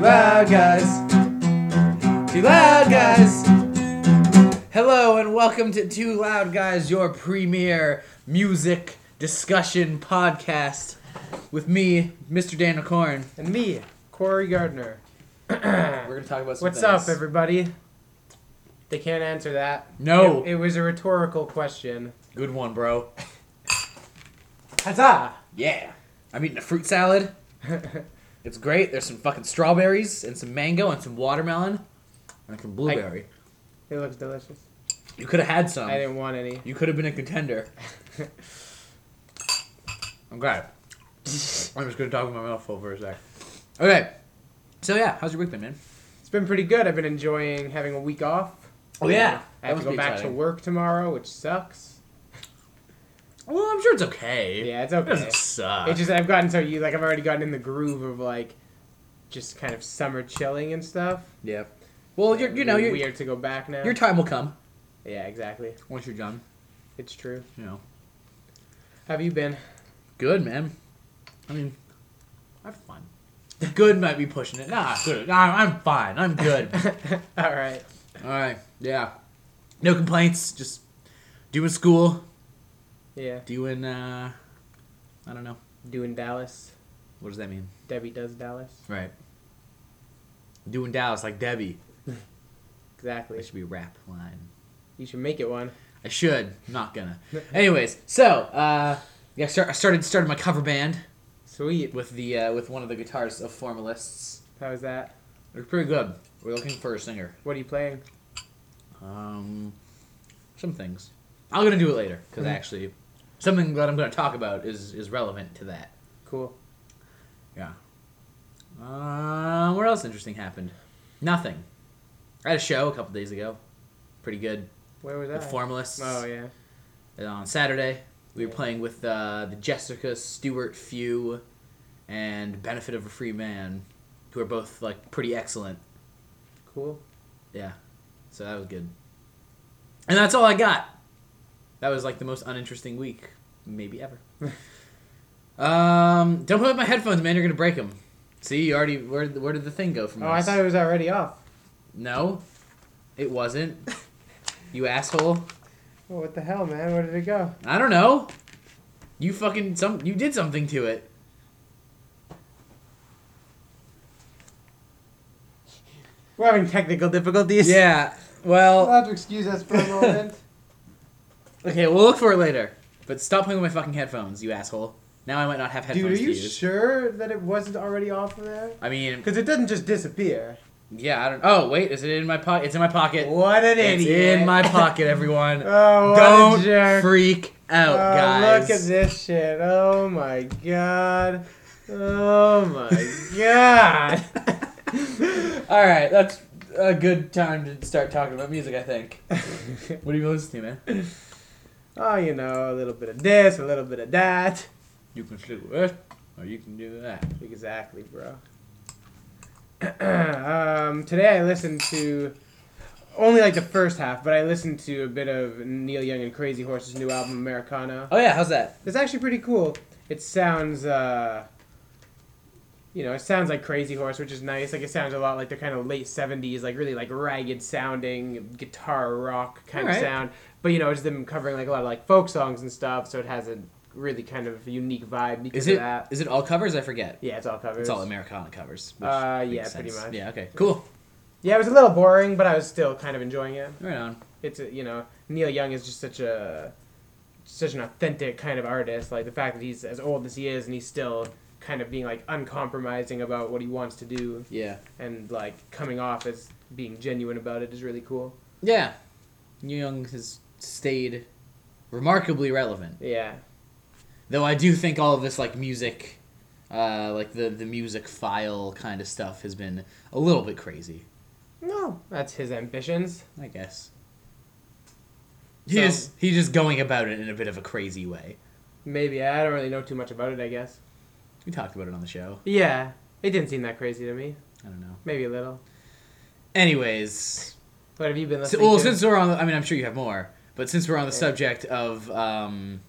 loud guys. Too loud guys. Hello and welcome to Too Loud Guys, your premier music discussion podcast with me, Mr. Daniel Corn. And me, Corey Gardner. We're gonna talk about some What's things. up, everybody? They can't answer that. No. It, it was a rhetorical question. Good one, bro. Huzzah! Yeah. I'm eating a fruit salad. It's great. There's some fucking strawberries and some mango and some watermelon and some blueberry. it looks delicious. you could have had some. I didn't want any. You could have been a contender. okay. I'm just gonna talk with my mouth full for a sec. Okay. So yeah, how's your week been, man? It's been pretty good. I've been enjoying having a week off. Oh, yeah. I have That to go back exciting. to work tomorrow, which sucks. Well, I'm sure it's okay. Yeah, it's It okay. doesn't suck. It's just I've gotten so you like I've already gotten in the groove of like just kind of summer chilling and stuff. yeah. Well, you're, you know, Really your weird to go back now. your time will come yeah, exactly. once you're done. It's true. You know. How have you been? Good, man. I mean, I'm fine. Good might be pushing it. Nah, good. Nah, I'm fine. I'm good. All right. All right. Yeah. No complaints. Just doing school. Yeah. Doing. uh I don't know. Doing Dallas. What does that mean? Debbie does Dallas. Right. Doing Dallas like Debbie. Exactly. That should be a rap line. You should make it one. I should. Not gonna. Anyways, so uh, yeah, start, I started started my cover band Sweet. with the uh, with one of the guitars of Formalists. How is that? They're pretty good. We're looking for a singer. What are you playing? Um, some things. I'm gonna do it later because Mhm. actually, something that I'm gonna talk about is is relevant to that. Cool. Yeah. Uh, what else interesting happened? Nothing. I had a show a couple days ago. Pretty good. Where was With that? Formalists. Oh yeah. And on Saturday, we were playing with uh, the Jessica Stewart Few and Benefit of a Free Man, who are both like pretty excellent. Cool. Yeah, so that was good. And that's all I got. That was like the most uninteresting week, maybe ever. um, don't put up my headphones, man. You're gonna break them. See, you already where where did the thing go from? Oh, I thought it was already off. no, it wasn't. you asshole. Oh, what the hell, man? Where did it go? I don't know. You fucking some. You did something to it. We're having technical difficulties. Yeah. Well. have to excuse us for a moment. Okay, we'll look for it later. But stop playing with my fucking headphones, you asshole. Now I might not have headphones Dude, are to you use. sure that it wasn't already off of there? I mean, Because it doesn't just disappear. yeah, I don't. Oh wait, is it in my pocket? It's in my pocket. What an idiot. It's idiot. in my pocket, everyone. Oh, what Don't freak out, oh, guys. Look at this shit. Oh my god. Oh my god. All right, that's a good time to start talking about music. I think. What are you listen to, man? Oh, you know, a little bit of this, a little bit of that. You can do this, or you can do that. Exactly, bro. um, today I listened to only like the first half, but I listened to a bit of Neil Young and Crazy Horse's new album Americana. Oh yeah, how's that? It's actually pretty cool. It sounds, uh, you know, it sounds like Crazy Horse, which is nice. Like it sounds a lot like the kind of late '70s, like really like ragged sounding guitar rock kind of sound. But you know, it's them covering like a lot of like folk songs and stuff, so it has a really kind of unique vibe because Is it? of that. Is it all covers? I forget. Yeah, it's all covers. It's all Americana covers. Uh, yeah, pretty much. Yeah. Okay. Cool. Yeah, it was a little boring, but I was still kind of enjoying it. Right on. It's a, you know Neil Young is just such a such an authentic kind of artist. Like the fact that he's as old as he is and he's still kind of being like uncompromising about what he wants to do Yeah. and like coming off as being genuine about it is really cool. Yeah. Neil Young has stayed remarkably relevant. Yeah, Though I do think all of this like music, uh, like the the music file kind of stuff has been a little bit crazy. no, that's his ambitions. I guess. He So- just he's just going about it in a bit of a crazy way. Maybe I don't really know too much about it. I guess. We talked about it on the show. Yeah, it didn't seem that crazy to me. I don't know. Maybe a little. Anyways, What have you been so, listening well, to? since we're on, the, I mean, I'm sure you have more, but since we're on the Yeah. subject of um,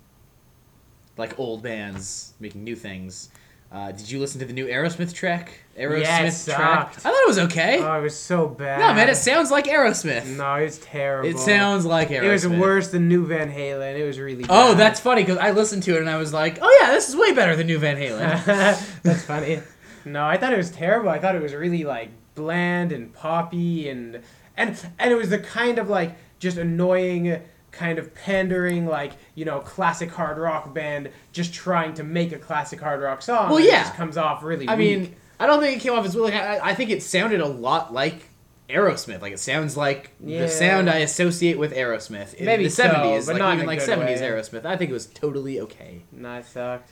like old bands making new things, Uh, did you listen to the new Aerosmith track? Aerosmith it track. I thought it was okay. Oh, it was so bad. no, man, it sounds like Aerosmith. No, it's terrible. It sounds like Aerosmith. It was worse than New Van Halen. It was really. Oh, that's funny because I listened to it and I was like, oh yeah, this is way better than New Van Halen. that's funny. No, I thought it was terrible. I thought it was really like bland and poppy and and and it was the kind of like just annoying kind of pandering like you know classic hard rock band just trying to make a classic hard rock song. Well, yeah. it just comes off really. I weak. mean, I don't think it came off as like I, I think it sounded a lot like Aerosmith. Like it sounds like Yeah. the sound I associate with Aerosmith in Maybe the so, seventies, but like not even like seventies. Aerosmith. I think it was totally okay. it sucked.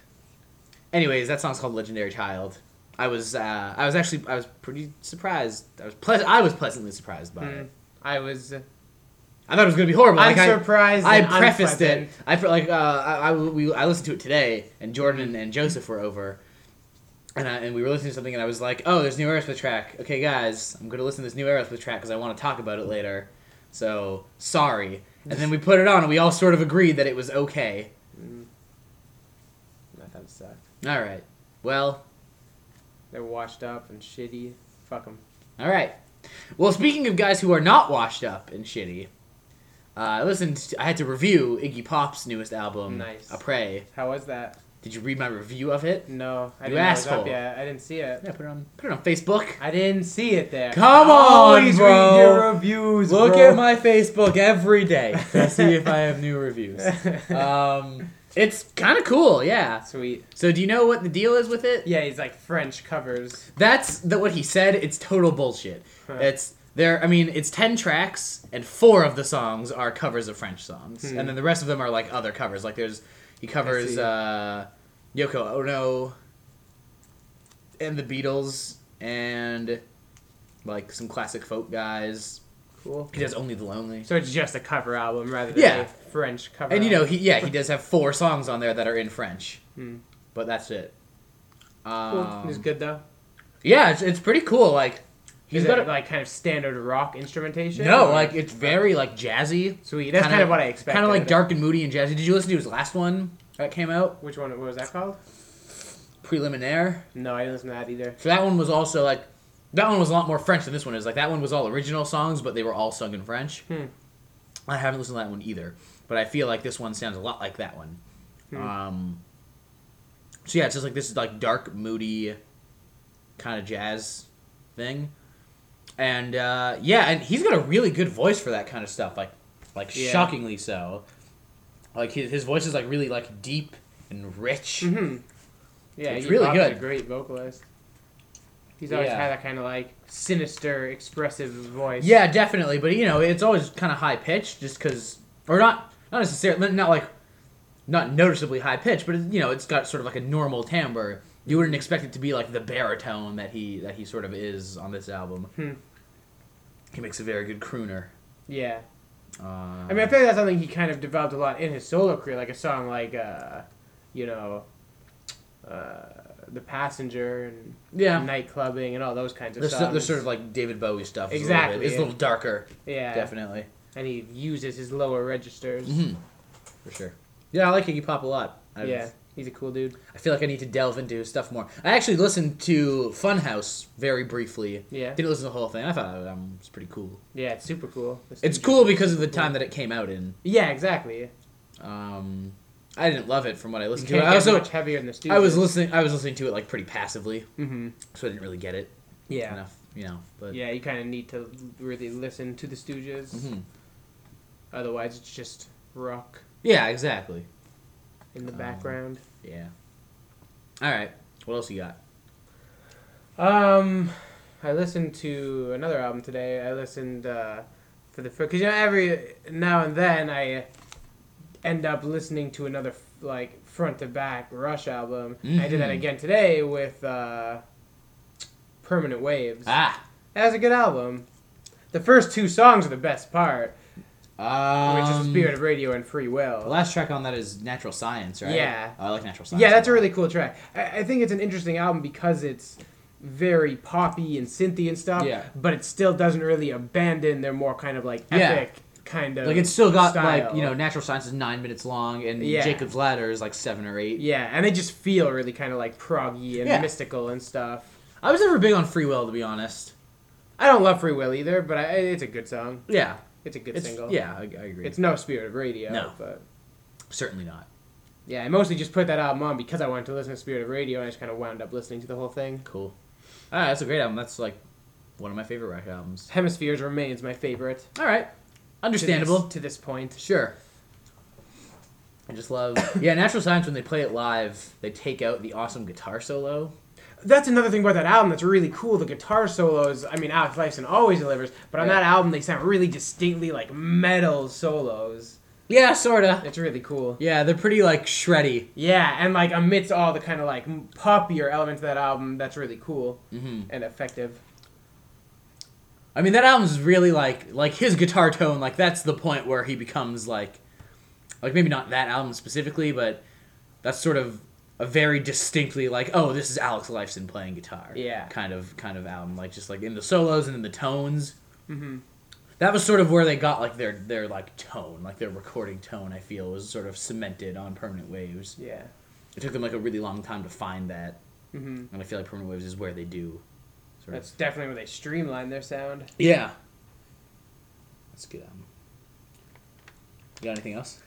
Anyways, that song's called "Legendary Child." I was uh, I was actually I was pretty surprised. I was ple- I was pleasantly surprised by Mm. it. I was. I thought it was gonna be horrible. I'm Like, surprised. I and prefaced it. I pre- like uh, I, I we I listened to it today, and Jordan and Joseph were over, and I, and we were listening to something, and I was like, "Oh, there's new Aerosmith track. Okay, guys, I'm gonna listen to this new Aerosmith track because I want to talk about it later. So sorry." And then we put it on, and we all sort of agreed that it was okay. I thought it sucked. All right. Well, They're washed up and shitty. Fuck them. all right. Well, speaking of guys who are not washed up and shitty, uh, I listened. To, I had to review Iggy Pop's newest album, Nice. "Après." How was that? Did you read my review of it? No, I You didn't know it was asshole. yet. I didn't see it. Yeah, put it on. Put it on Facebook. I didn't see it there. Come on, he's bro. your reviews. Look bro. at my Facebook every day to see if I have new reviews. Um, it's kind of cool, yeah. Sweet. So, do you know what the deal is with it? Yeah, he's like French covers. That's the, what he said. It's total bullshit. Huh. It's there. I mean, it's ten tracks, and four of the songs are covers of French songs, Hmm. and then the rest of them are like other covers. Like there's he covers uh, Yoko Ono and the Beatles and like some classic folk guys. Cool. He does only the lonely. So it's just a cover album rather than Yeah. a French cover. And you know, album. he yeah, he does have four songs on there that are in French, Hmm. but that's it. cool. Um, It's good though. Yeah, it's, it's pretty cool. Like he's Is got like kind of standard rock instrumentation? no, like it's very like jazzy, sweet. That's kinda- kind of what I expected. kind of like dark and moody and jazzy. Did you listen to his last one that came out, Which one? What was that called? Préliminaires? No, I didn't listen to that either. So that one was also like that one was a lot more French than this one is. Like that one was all original songs, but they were all sung in French. Hmm. I haven't listened to that one either, but I feel like this one sounds a lot like that one. Hmm. Um, so yeah, it's just like this is like dark, moody, kind of jazz thing, and uh, yeah, and he's got a really good voice for that kind of stuff. Like, like Yeah. shockingly so. Like his his voice is like really like deep and rich. hmm Yeah, It's Iggy really good. A great vocalist. He's always Yeah. had that kind of like sinister, expressive voice. Yeah, definitely. But you know, it's always kind of high pitched, just because, or not, not necessarily, not like, not noticeably high pitched, but you know, it's got sort of like a normal timbre. You wouldn't expect it to be like the baritone that he that he sort of is on this album. Hmm. He makes a very good crooner. Yeah. Uh, I mean, I feel like that's something he kind of developed a lot in his solo career, like a song like, uh, you know, uh, "The Passenger" and yeah, "Night Clubbing" and all those kinds of songs. there's sort of like David Bowie stuff. It's a little Exactly, bit- it's a little darker, yeah, definitely, and he uses his lower registers. hmm for sure. Yeah, I like Iggy Pop a lot. I've- Yeah, he's a cool dude. I feel like I need to delve into his stuff more. I actually listened to Funhouse very briefly. Yeah, Didn't listen to the whole thing. I thought it um, was pretty cool. yeah, it's super cool. The It's cool because of the time that it came out in. Yeah, exactly. Um, I didn't love it from what I listened to. I also much heavier than the Stooges. I was listening. I was listening to it like pretty passively, hmm so I didn't really get it Yeah, enough. You know, but yeah. You kind of need to really listen to the Stooges. Mhm. Otherwise, it's just rock yeah, exactly. in the Um, background. Yeah. All right. What else you got? Um, I listened to another album today. I listened uh, for the because you know every now and then I end up listening to another like front to back Rush album. I did that Mhm. again today with uh, Permanent Waves. Ah. That was a good album. The first two songs are the best part, Um, which is Spirit of Radio and Free Will. The last track on that is Natural Science, right? Yeah. Oh, I like Natural Science. Yeah, that's a really cool track. I, I think it's an interesting album because it's very poppy and synthy and stuff. Yeah. But it still doesn't really abandon their more kind of like Yeah. epic kind of Like it's still got style. like you know Natural Science is nine minutes long and Yeah. Jacob's Ladder is like seven or eight. Yeah, and they just feel really kind of like proggy and Yeah. mystical and stuff. I was never big on Free Will to be honest. I don't love Free Will either, but I, it's a good song. Yeah, It's a good it's single. yeah I, I agree. It's no Spirit of Radio. No. But certainly not. yeah, I mostly just put that album on because I wanted to listen to Spirit of Radio, and I just kind of wound up listening to the whole thing. Cool. Ah, that's a great album. That's like one of my favorite rock albums. Hemispheres remains my favorite. All right, to understandable. this- to this point. Sure. I just love yeah Natural Science when they play it live they take out the awesome guitar solo. That's another thing about that album that's really cool. The guitar solos. I mean, Alex Lifeson always delivers, but on Yeah. that album they sound really distinctly like metal solos. Yeah, sorta. It's really cool. Yeah, they're pretty like shreddy. Yeah, and like amidst all the kind of like poppier elements of that album, that's really cool hmm and effective. I mean that album's really like like his guitar tone like that's the point where he becomes like like maybe not that album specifically but that's sort of a very distinctly like oh this is Alex Lifeson playing guitar. Yeah. kind of kind of album like just like in the solos and in the tones. Hmm that was sort of where they got like their their like tone like their recording tone I feel was sort of cemented on Permanent Waves. Yeah. it took them like a really long time to find that. Hmm and I feel like Permanent Waves is where they do sort That's of definitely where they streamline their sound. yeah. That's a good album. You got anything else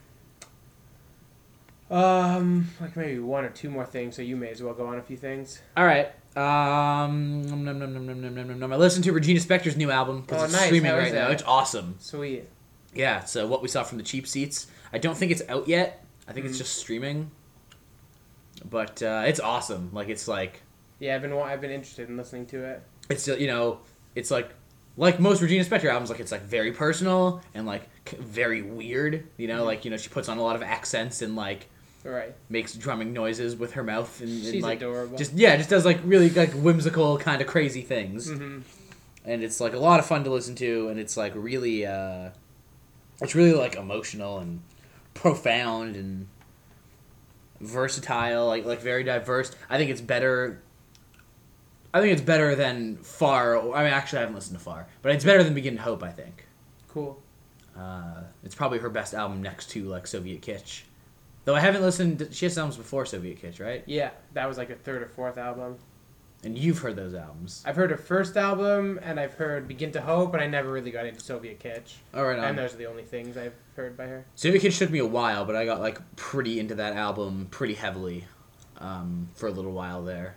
Um, like maybe one or two more things, so you may as well go on a few things. All right. Um, num, num, num, num, num, num, num, num. I listened to Regina Spektor's new album because Oh, it's nice. streaming How is right now. that? It's awesome. Sweet. Yeah. So what we saw from the cheap seats. I don't think it's out yet. I think it's Mhm. just streaming. But uh, it's awesome. Like it's like Yeah, I've been wa- I've been interested in listening to it. it's you know it's like like most Regina Spektor albums. Like it's like very personal and like c- very weird. You know, Mhm. like you know she puts on a lot of accents and like Right. makes drumming noises with her mouth and, and She's like adorable. just yeah just does like really like whimsical kind of crazy things. hmm and it's like a lot of fun to listen to and it's like really uh it's really like emotional and profound and versatile like like very diverse i think it's better i think it's better than far i mean actually i haven't listened to far but it's better than begin hope i think Cool. uh it's probably her best album next to like soviet kitsch though i haven't listened to, she has albums before soviet kitsch right Yeah, that was like a third or fourth album. and you've heard those albums I've heard her first album, and I've heard Begin to Hope, but I never really got into Soviet Kitsch. all right and on. those are the only things I've heard by her. Soviet Kitsch took me a while, but I got like pretty into that album pretty heavily um, for a little while there.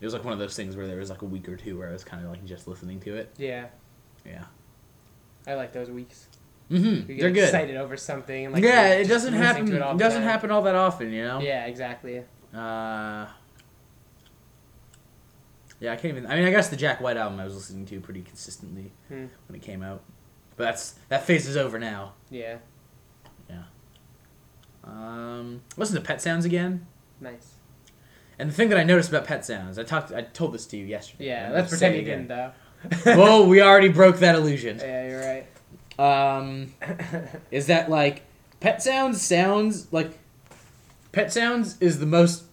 It was like one of those things where there was like a week or two where I was kind of like just listening to it. Yeah, Yeah. I like those weeks. Mm-hmm. You get They're good. excited over something. And like yeah, it doesn't happen. it doesn't happen all that often, you know. Yeah, exactly. Uh, yeah, I can't even. I mean, I guess the Jack White album I was listening to pretty consistently Hmm. when it came out, but that's that phase is over now. Yeah, Um, listen to Pet Sounds again. nice. And the thing that I noticed about Pet Sounds, I talked, I told this to you yesterday. Yeah, let's pretend you didn't though. Whoa, we already broke that illusion. yeah, you're right. Um, is that like Pet Sounds sounds like Pet Sounds is the most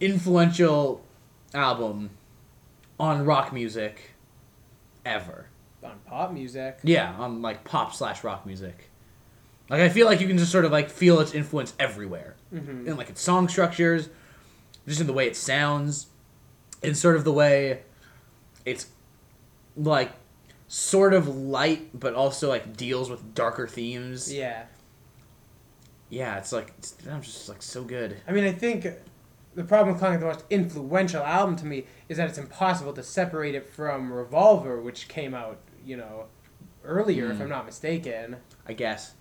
influential album on rock music ever. On pop music. Yeah, on like pop slash rock music. Like I feel like you can just sort of like feel its influence everywhere. hmm in like its song structures, just in the way it sounds, in sort of the way it's like sort of light but also like deals with darker themes. Yeah. Yeah, it's like it's, I'm just like so good. I mean, I think the problem with calling it the most influential album to me is that it's impossible to separate it from Revolver, which came out, you know, earlier, if Mm. I'm not mistaken. I guess.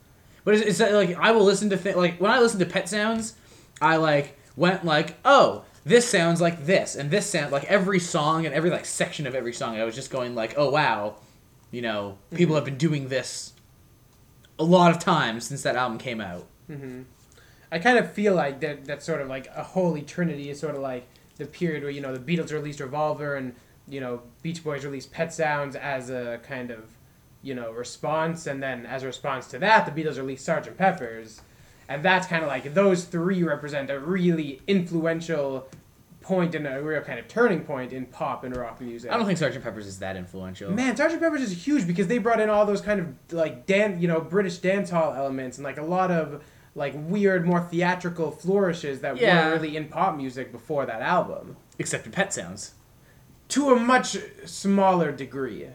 But it's, it's uh, like I will listen to th- like when I listen to Pet Sounds, I like went like, oh, this sounds like this, and this sound like every song and every like section of every song. I was just going like, oh wow, you know, people Mhm. have been doing this a lot of times since that album came out. hmm I kind of feel like that that's sort of like a holy trinity is sort of like the period where you know the Beatles released Revolver and you know Beach Boys released Pet Sounds as a kind of you know response, and then as a response to that, the Beatles released Sgt. Pepper's, and that's kind of like those three represent a really influential point and a real kind of turning point in pop and rock music. I don't think Sgt. Pepper's is that influential. Man, Sgt. Pepper's is huge because they brought in all those kind of like dan, you know, British dance hall elements and like a lot of like weird, more theatrical flourishes that Yeah. weren't really in pop music before that album. Except in Pet Sounds. To a much smaller degree,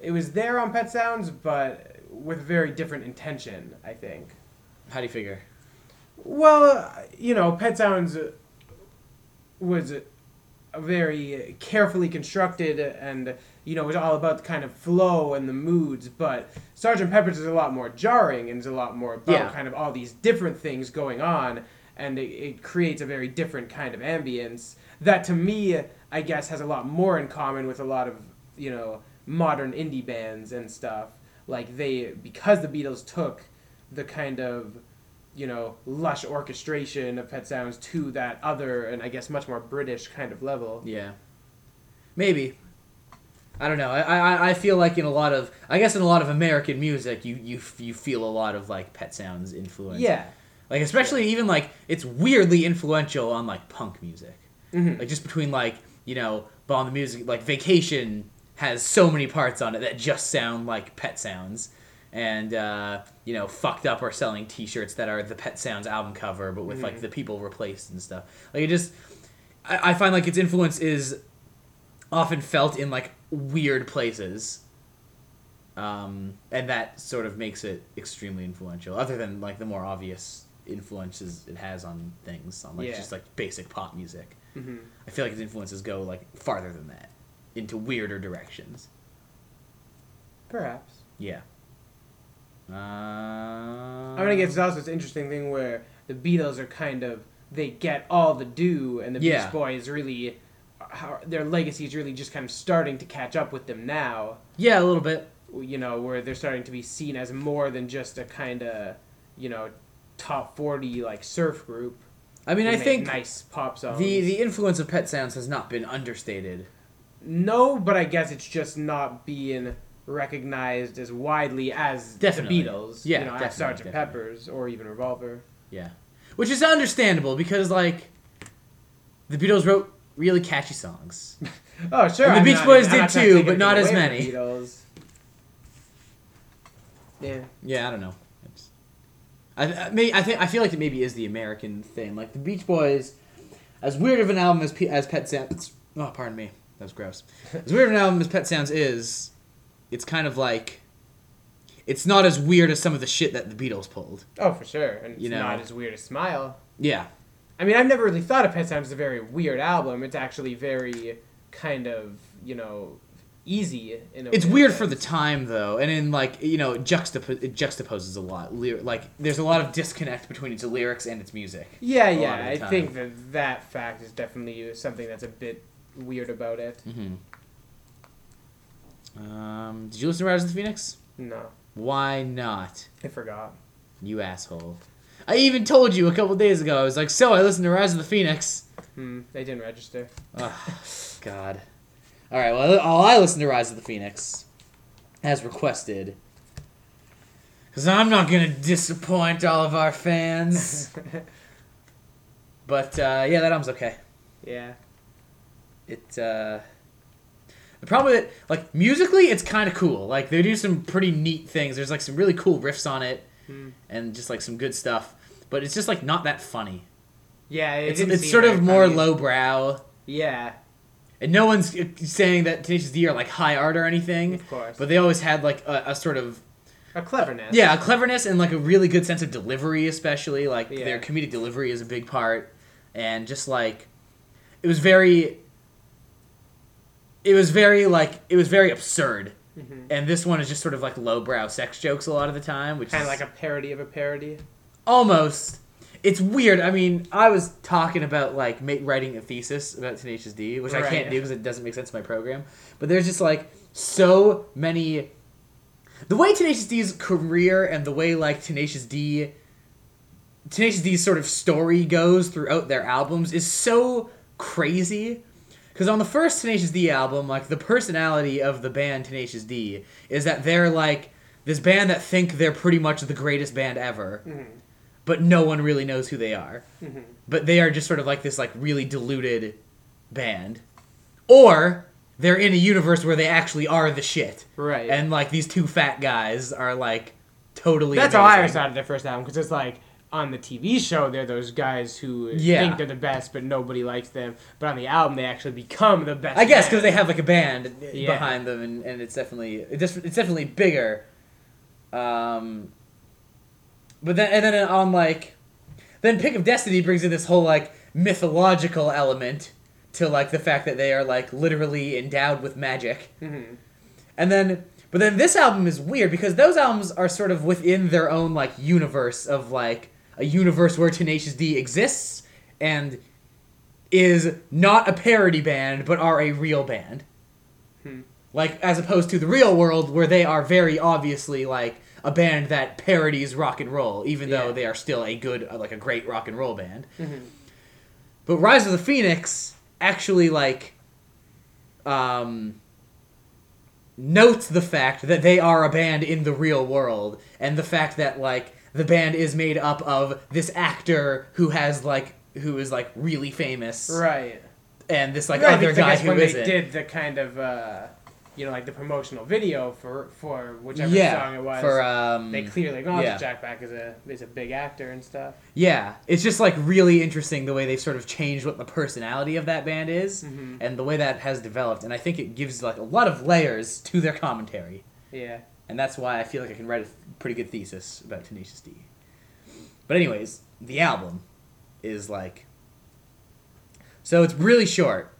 it was there on Pet Sounds, but with very different intention. I think. How do you figure? Well, uh, you know, Pet Sounds was very carefully constructed and you know it was all about the kind of flow and the moods but sergeant pepper's is a lot more jarring and is a lot more about Yeah. kind of all these different things going on and it, it creates a very different kind of ambience that to me i guess has a lot more in common with a lot of you know modern indie bands and stuff like they because the beatles took the kind of you know, lush orchestration of Pet Sounds to that other and I guess much more British kind of level. Yeah. Maybe. I don't know. I, I I feel like in a lot of I guess in a lot of American music you you you feel a lot of like Pet Sounds influence. Yeah. Like especially even like it's weirdly influential on like punk music. Mhm. Like just between like you know Bomb the Music like Vacation has so many parts on it that just sound like Pet Sounds. And uh, you know, fucked up are selling T-shirts that are the Pet Sounds album cover, but with like the people replaced and stuff. Like it just, I, I find like its influence is often felt in like weird places, um, and that sort of makes it extremely influential. Other than like the more obvious influences it has on things, on like Yeah. just like basic pop music. hmm I feel like its influences go like farther than that, into weirder directions. Perhaps. Yeah. Uh, I mean, I guess it's also this interesting thing where the Beatles are kind of they get all the due, and the Yeah. Beach Boys really, how, their legacy is really just kind of starting to catch up with them now. yeah, a little bit. You know, where they're starting to be seen as more than just a kind of, you know, top forty like surf group. I mean, who I think nice pop songs. the the influence of Pet Sounds has not been understated. No, but I guess it's just not being recognized as widely as Definitely. the Beatles. Yeah, you know, as definitely, Sgt. definitely. Peppers or even Revolver. Yeah, which is understandable because like the Beatles wrote really catchy songs. Oh, sure. And the I'm Beach not- Boys I'm did not to too, but not as many. Beatles. Yeah. Yeah, I don't know. It's, I I, may, I think I feel like it maybe is the American thing. Like the Beach Boys, as weird of an album as P, as Pet Sounds. Oh, pardon me, that was gross. As weird of an album as Pet Sounds is, it's kind of like. It's not as weird as some of the shit that the Beatles pulled. Oh, for sure. And it's You know. not as weird as Smile. Yeah, I mean, I've never really thought of Pet Sounds as a very weird album. It's actually very kind of, you know, easy in a It's weird for the time though, and in like you know, it, juxtap- it juxtaposes a lot. Like there's a lot of disconnect between its lyrics and its music. Yeah, yeah. I think that that fact is definitely something that's a bit weird about it. Mm-hmm. Um, did you listen to Rise of the Phoenix? No, Why not, I forgot. you asshole? I even told you a couple days ago. I was like, so I listened to Rise of the Phoenix. Hmm, they didn't register. Ugh, God. All right. Well, I'll I listen to Rise of the Phoenix, as requested. Because I'm not gonna disappoint all of our fans. But uh, yeah, that album's okay. yeah. It uh, the problem with it, like musically, it's kind of cool. Like they do some pretty neat things. There's like some really cool riffs on it, Hmm. and just like some good stuff. But it's just like not that funny. Yeah, it It's it's sort of more funny. lowbrow, Yeah, and no one's uh, saying that Tenacious D are like high art or anything. of course. But they always had like a, a sort of a cleverness. yeah, a cleverness and like a really good sense of delivery, especially like Yeah. their comedic delivery is a big part, and just like it was very, it was very like it was very absurd, Mhm. and this one is just sort of like lowbrow sex jokes a lot of the time, which Kind is of like a parody of a parody. almost. It's weird. I mean, I was talking about like writing a thesis about Tenacious D, which I can't do because it doesn't make sense to my program. But there's just like so many. The way Tenacious D's career and the way like Tenacious D, Tenacious D's sort of story goes throughout their albums is so crazy. Because on the first Tenacious D album, like the personality of the band Tenacious D is that they're like this band that think they're pretty much the greatest band ever Mhm. but no one really knows who they are. Mhm. But they are just sort of like this like really diluted band, or they're in a universe where they actually are the shit, Right. and like these two fat guys are like totally. That's how I amazing. started their first album because it's like on the TV show they're those guys who Yeah. think they're the best, but nobody likes them. But on the album they actually become the best. I guess because they have like a band Yeah. behind them, and, and it's definitely it's definitely bigger. Um, but then and then on like, then Pick of Destiny brings in this whole like mythological element to like the fact that they are like literally endowed with magic, Mhm. and then but then this album is weird because those albums are sort of within their own like universe of like a universe where Tenacious D exists and is not a parody band but are a real band. Hmm. Like as opposed to the real world where they are very obviously like a band that parodies rock and roll even though they are still a good uh, like a great rock and roll band. Mhm. But Rise of the Phoenix actually like um notes the fact that they are a band in the real world and the fact that like the band is made up of this actor who has like who is like really famous right. and this like Right, other guy guess who when they isn't. did the kind of uh, you know like the promotional video for for whichever yeah, song it was. for um, they clearly acknowledged yeah. Jack Black is a is a big actor and stuff. yeah, it's just like really interesting the way they've sort of changed what the personality of that band is Mhm. and the way that has developed, and I think it gives like a lot of layers to their commentary, Yeah. And that's why I feel like I can write a pretty good thesis about Tenacious D. But anyways, the album is like so it's really short,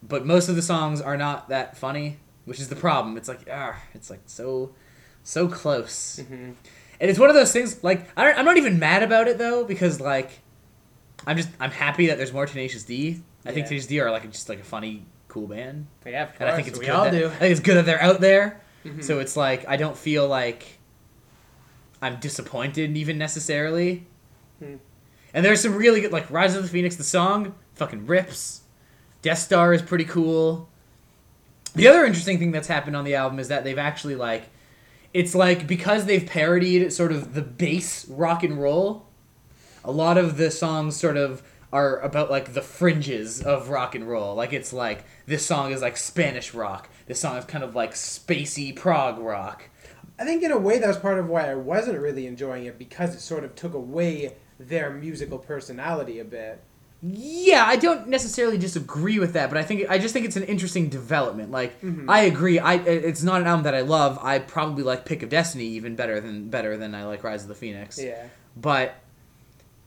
but most of the songs are not that funny, which is the problem. It's like ah, it's like so so close. hmm And it's one of those things like I don't, I'm not even mad about it though because like I'm just I'm happy that there's more Tenacious D. I think Tenacious D are like just like a funny, cool band, Yeah, of course. and I think it's we good. all that, do. I think it's good that they're out there. Mhm. So it's like I don't feel like I'm disappointed even necessarily. Hmm. And there's some really good like Rise of the Phoenix. The song fucking rips. Deth Starr is pretty cool. The other interesting thing that's happened on the album is that they've actually like it's like because they've parodied sort of the bass rock and roll, a lot of the songs sort of are about like the fringes of rock and roll. Like it's like this song is like Spanish rock. This song is kind of like spacey prog rock. I think in a way that was part of why I wasn't really enjoying it because it sort of took away their musical personality a bit. Yeah, I don't necessarily disagree with that, but I think I just think it's an interesting development. Like Mhm. I agree, I it's not an album that I love. I probably like Pick of Destiny even better than better than I like Rise of the Phoenix. Yeah. But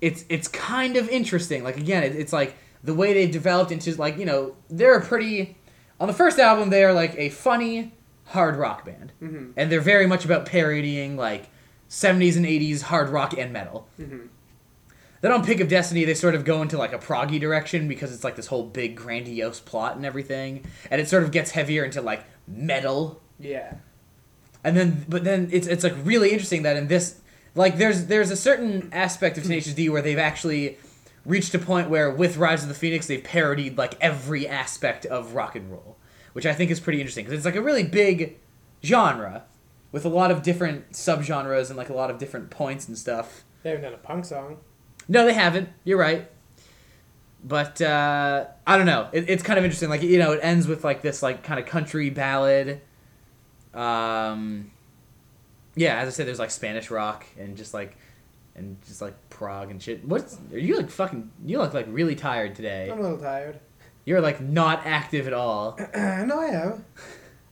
it's it's kind of interesting. Like again, it, it's like the way they've developed into like you know they're a pretty on the first album they are like a funny hard rock band, hmm and they're very much about parodying like 70s and 80s hard rock and metal. hmm Then on Pick of Destiny, they sort of go into like a proggy direction because it's like this whole big grandiose plot and everything, and it sort of gets heavier into like metal. Yeah. And then, but then it's it's like really interesting that in this, like there's there's a certain aspect of Tenacious D where they've actually reached a point where with Rise of the Phoenix they've parodied like every aspect of rock and roll, which I think is pretty interesting because it's like a really big genre with a lot of different subgenres and like a lot of different points and stuff. They haven't done a punk song. No, they haven't. You're right. But uh, I don't know. It, it's kind of interesting. Like you know, it ends with like this like kind of country ballad. Um, yeah, as I said, there's like Spanish rock and just like and just like prog and shit. What's are you like fucking? You look like really tired today. I'm a little tired. You're like not active at all. no, I am.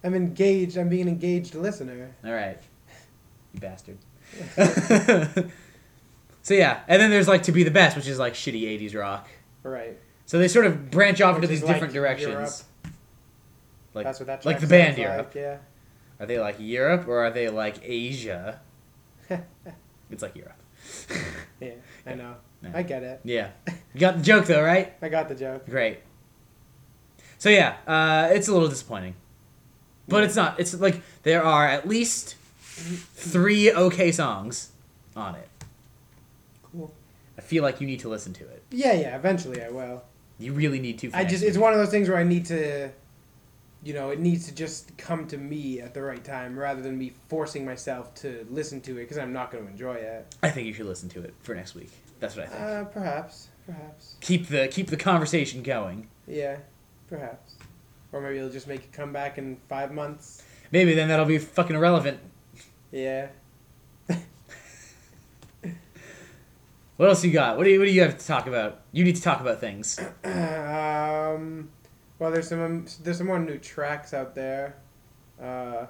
I'm engaged. I'm being an engaged listener. All right, you bastard. so yeah, and then there's like to be the best, which is like shitty '80s rock. Right. So they sort of branch off Which into these like different directions. Europe. Like, That's what that like the band Europe. like, Yeah. Are they like Europe or are they like Asia? It's like Europe. Yeah. I know. Yeah. I get it. Yeah. You got the joke though, right? I got the joke. Great. So yeah, uh, it's a little disappointing. But it's not. It's like there are at least three okay songs on it. Cool. I feel like you need to listen to it. Yeah, yeah. Eventually, I will. You really need to. I just—it's one of those things where I need to you know, it needs to just come to me at the right time rather than me forcing myself to listen to it because I'm not going to enjoy it. I think you should listen to it for next week. That's what I think. Uh, perhaps. Perhaps. Keep the keep the conversation going. Yeah, perhaps. Or maybe he'll just make a comeback in five months. Maybe then that'll be fucking irrelevant. Yeah. What else you got? What do you what do you have to talk about? You need to talk about things. um, well, there's some um, there's some more new tracks out there. Uh,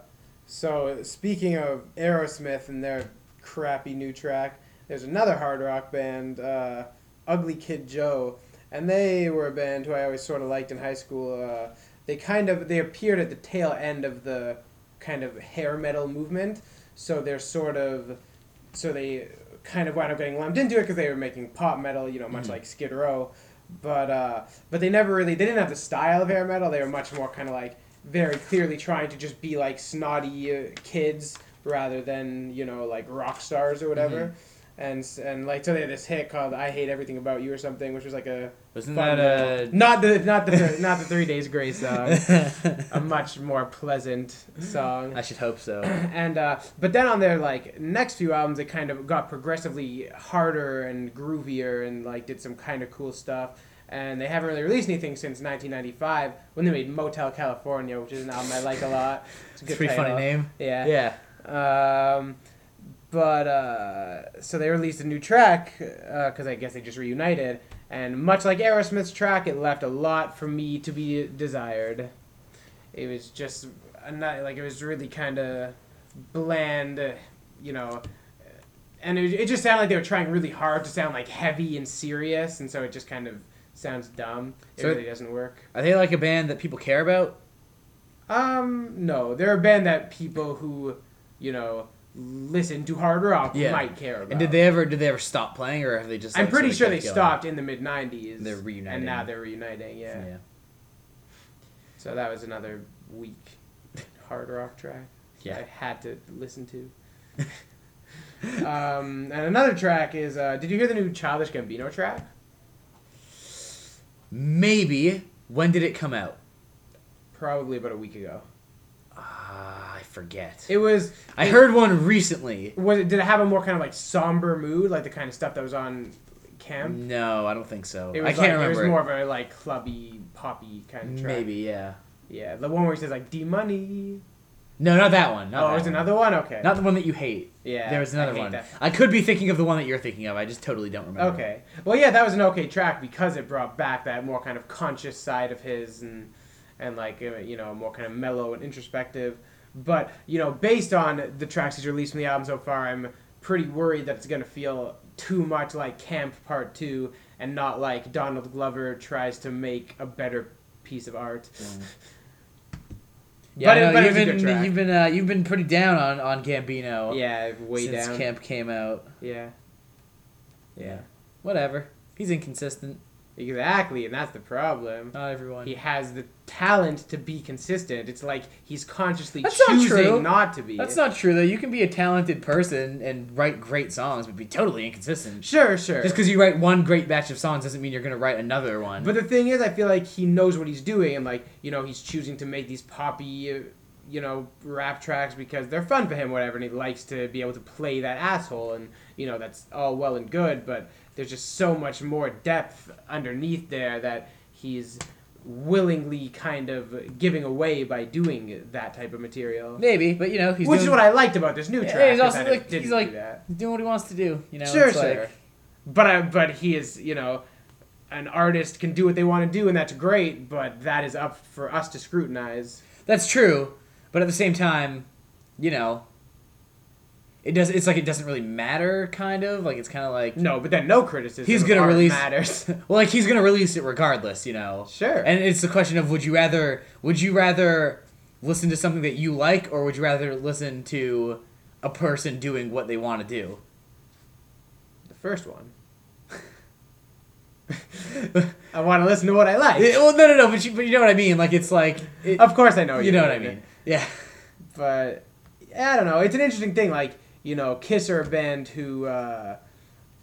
so speaking of Aerosmith and their crappy new track, there's another hard rock band, uh, Ugly Kid Joe, and they were a band who I always sort of liked in high school. Uh, they kind of they appeared at the tail end of the kind of hair metal movement, so they're sort of so they kind of wound up getting lumped into it because they were making pop metal, you know, much Mhm. like Skid Row. But uh, but they never really they didn't have the style of hair metal. They were much more kind of like very clearly trying to just be like snotty uh, kids rather than you know like rock stars or whatever. And and like so they had this hit called "I Hate Everything About You" or something, which was like a Wasn't that a not the not the not the Three Days Grace song, a much more pleasant song. I should hope so. and uh, but then on their like next few albums it kind of got progressively harder and groovier and like did some kind of cool stuff. And they haven't really released anything since 1995 when they made motel california which is an album i like a lot. It's a It's good pretty funny name. yeah. Yeah. um, but uh, so they released a new track because I guess they just reunited, and much like Aerosmith's track, it left a lot for me to be desired. It was just a ni- like it was really kind of bland, uh, you know, and it, it just sounded like they were trying really hard to sound like heavy and serious, and so it just kind of sounds dumb. It So- really doesn't work. Are they like a band that people care about? Um, no, they're a band that people who, you know, listen to hard rock Yeah. might care about. And did they ever did they ever stop playing or have they just? I'm pretty sure they stopped in the mid '90s. They're reuniting. and now they're reuniting. Yeah. Yeah. So that was another weak hard rock track. Yeah. I had to listen to. um, and another track is. Uh, did you hear the new Childish Gambino track? Maybe. When did it come out? Probably about a week ago. Ah, I forget. It was. I it- heard one recently. Was it? Did it have a more kind of like somber mood, like the kind of stuff that was on Camp? No, I don't think so. It I was can't like, remember. It was more of a like clubby, poppy kind of track. Maybe, yeah. Yeah, the one where he says like "D money." No, not that one. Not Oh, that there's one. another one. Okay. Not the one that you hate. yeah. there was I another hate one. that. I could be thinking of the one that you're thinking of. I just totally don't remember. Okay. Well, yeah, that was an okay track because it brought back that more kind of conscious side of his and and like uh, you know more kind of mellow and introspective. But you know, based on the tracks he's released from the album so far, I'm pretty worried that it's gonna feel too much like Camp Part Two and not like Donald Glover tries to make a better piece of art. Yeah, But it- but you've was a been good you've been uh, you've been pretty down on on Gambino. Yeah, way since down. Camp came out. Yeah. Yeah. Whatever. He's inconsistent. Exactly, and that's the problem. Not everyone. He has the talent to be consistent. It's like he's consciously That's not choosing true. not to be. That's not true though. You can be a talented person and write great songs, but be totally inconsistent. Sure, sure. Just because you write one great batch of songs doesn't mean you're gonna write another one. But the thing is, I feel like he knows what he's doing, and like you know, he's choosing to make these poppy, uh, you know, rap tracks because they're fun for him, whatever, and he likes to be able to play that asshole, and you know, that's all well and good, but there's just so much more depth underneath there that he's willingly kind of giving away by doing that type of material. maybe, but you know, he's Which doing, is what I liked about this new Yeah, track. he's also like- he's like- do doing what he wants to do. You know, Sure, sure. like- But I, but he is, you know, an artist can do what they want to do, and that's great. But that is up for us to scrutinize. That's true, but at the same time, you know, it does. It's like it doesn't really matter. Kind of like it's kind of like No, but then no criticism. He's gonna release- matters. well, like he's gonna release it regardless. You know, sure. and it's the question of would you rather would you rather listen to something that you like or would you rather listen to a person doing what they want to do? the first one. I want to listen to what I like. Well, no, no, no, but you, but you know what I mean. Like it's like it, of course, I know. you know what I mean. Yeah. but I don't know. It's an interesting thing. Like you know, Kiss are a band who uh,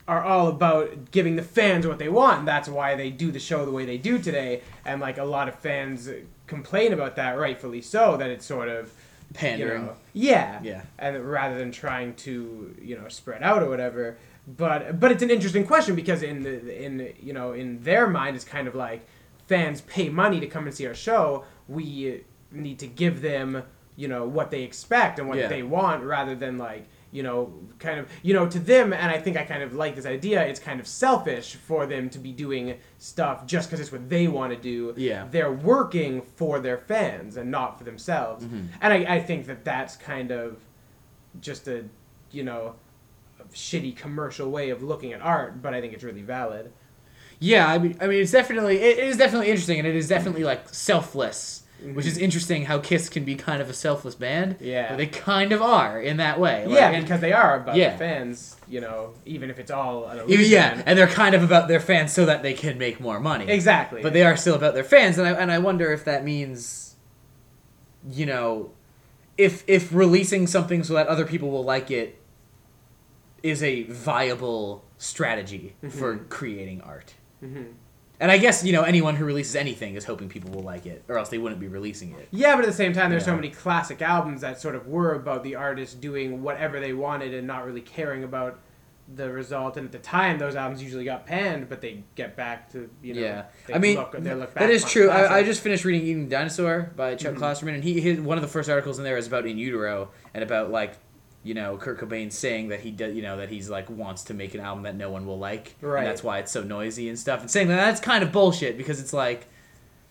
are all about giving the fans what they want. And that's why they do the show the way they do today. And like a lot of fans complain about that, rightfully so. That it's sort of you Pandering. know, yeah, Yeah. and rather than trying to you know spread out or whatever. but but it's an interesting question because in the in you know in their mind it's kind of like fans pay money to come and see our show. We need to give them you know what they expect and what Yeah. they want rather than like you know kind of you know to them and i think i kind of like this idea it's kind of selfish for them to be doing stuff just because it's what they want to do Yeah. they're working for their fans and not for themselves Mm-hmm. and I, I think that that's kind of just a you know shitty commercial way of looking at art but i think it's really valid Yeah, I mean, I mean, it's definitely it is definitely interesting, and it is definitely like selfless, which is interesting. How Kiss can be kind of a selfless band. Yeah. they kind of are in that way. Like, yeah and- because they are about Yeah. fans you know even if it's all an illusion. yeah, and they're kind of about their fans so that they can make more money. exactly But they are still about their fans, and I and I wonder if that means, you know, if if releasing something so that other people will like it is a viable strategy for creating art. Mhm. And I guess you know anyone who releases anything is hoping people will like it, or else they wouldn't be releasing it. Yeah, but at the same time, there's so many classic albums that sort of were about the artist doing whatever they wanted and not really caring about the result. And at the time, those albums usually got panned, but they get back to you know. yeah, they I mean look, look that is true. I, I just finished reading "Eating Dinosaur" by Chuck Mhm. Klosterman, and he his, one of the first articles in there is about In Utero and about like you know Kurt Cobain saying that he does you know that he's like wants to make an album that no one will like, Right. and that's why it's so noisy and stuff, and saying that that's kind of bullshit because it's like,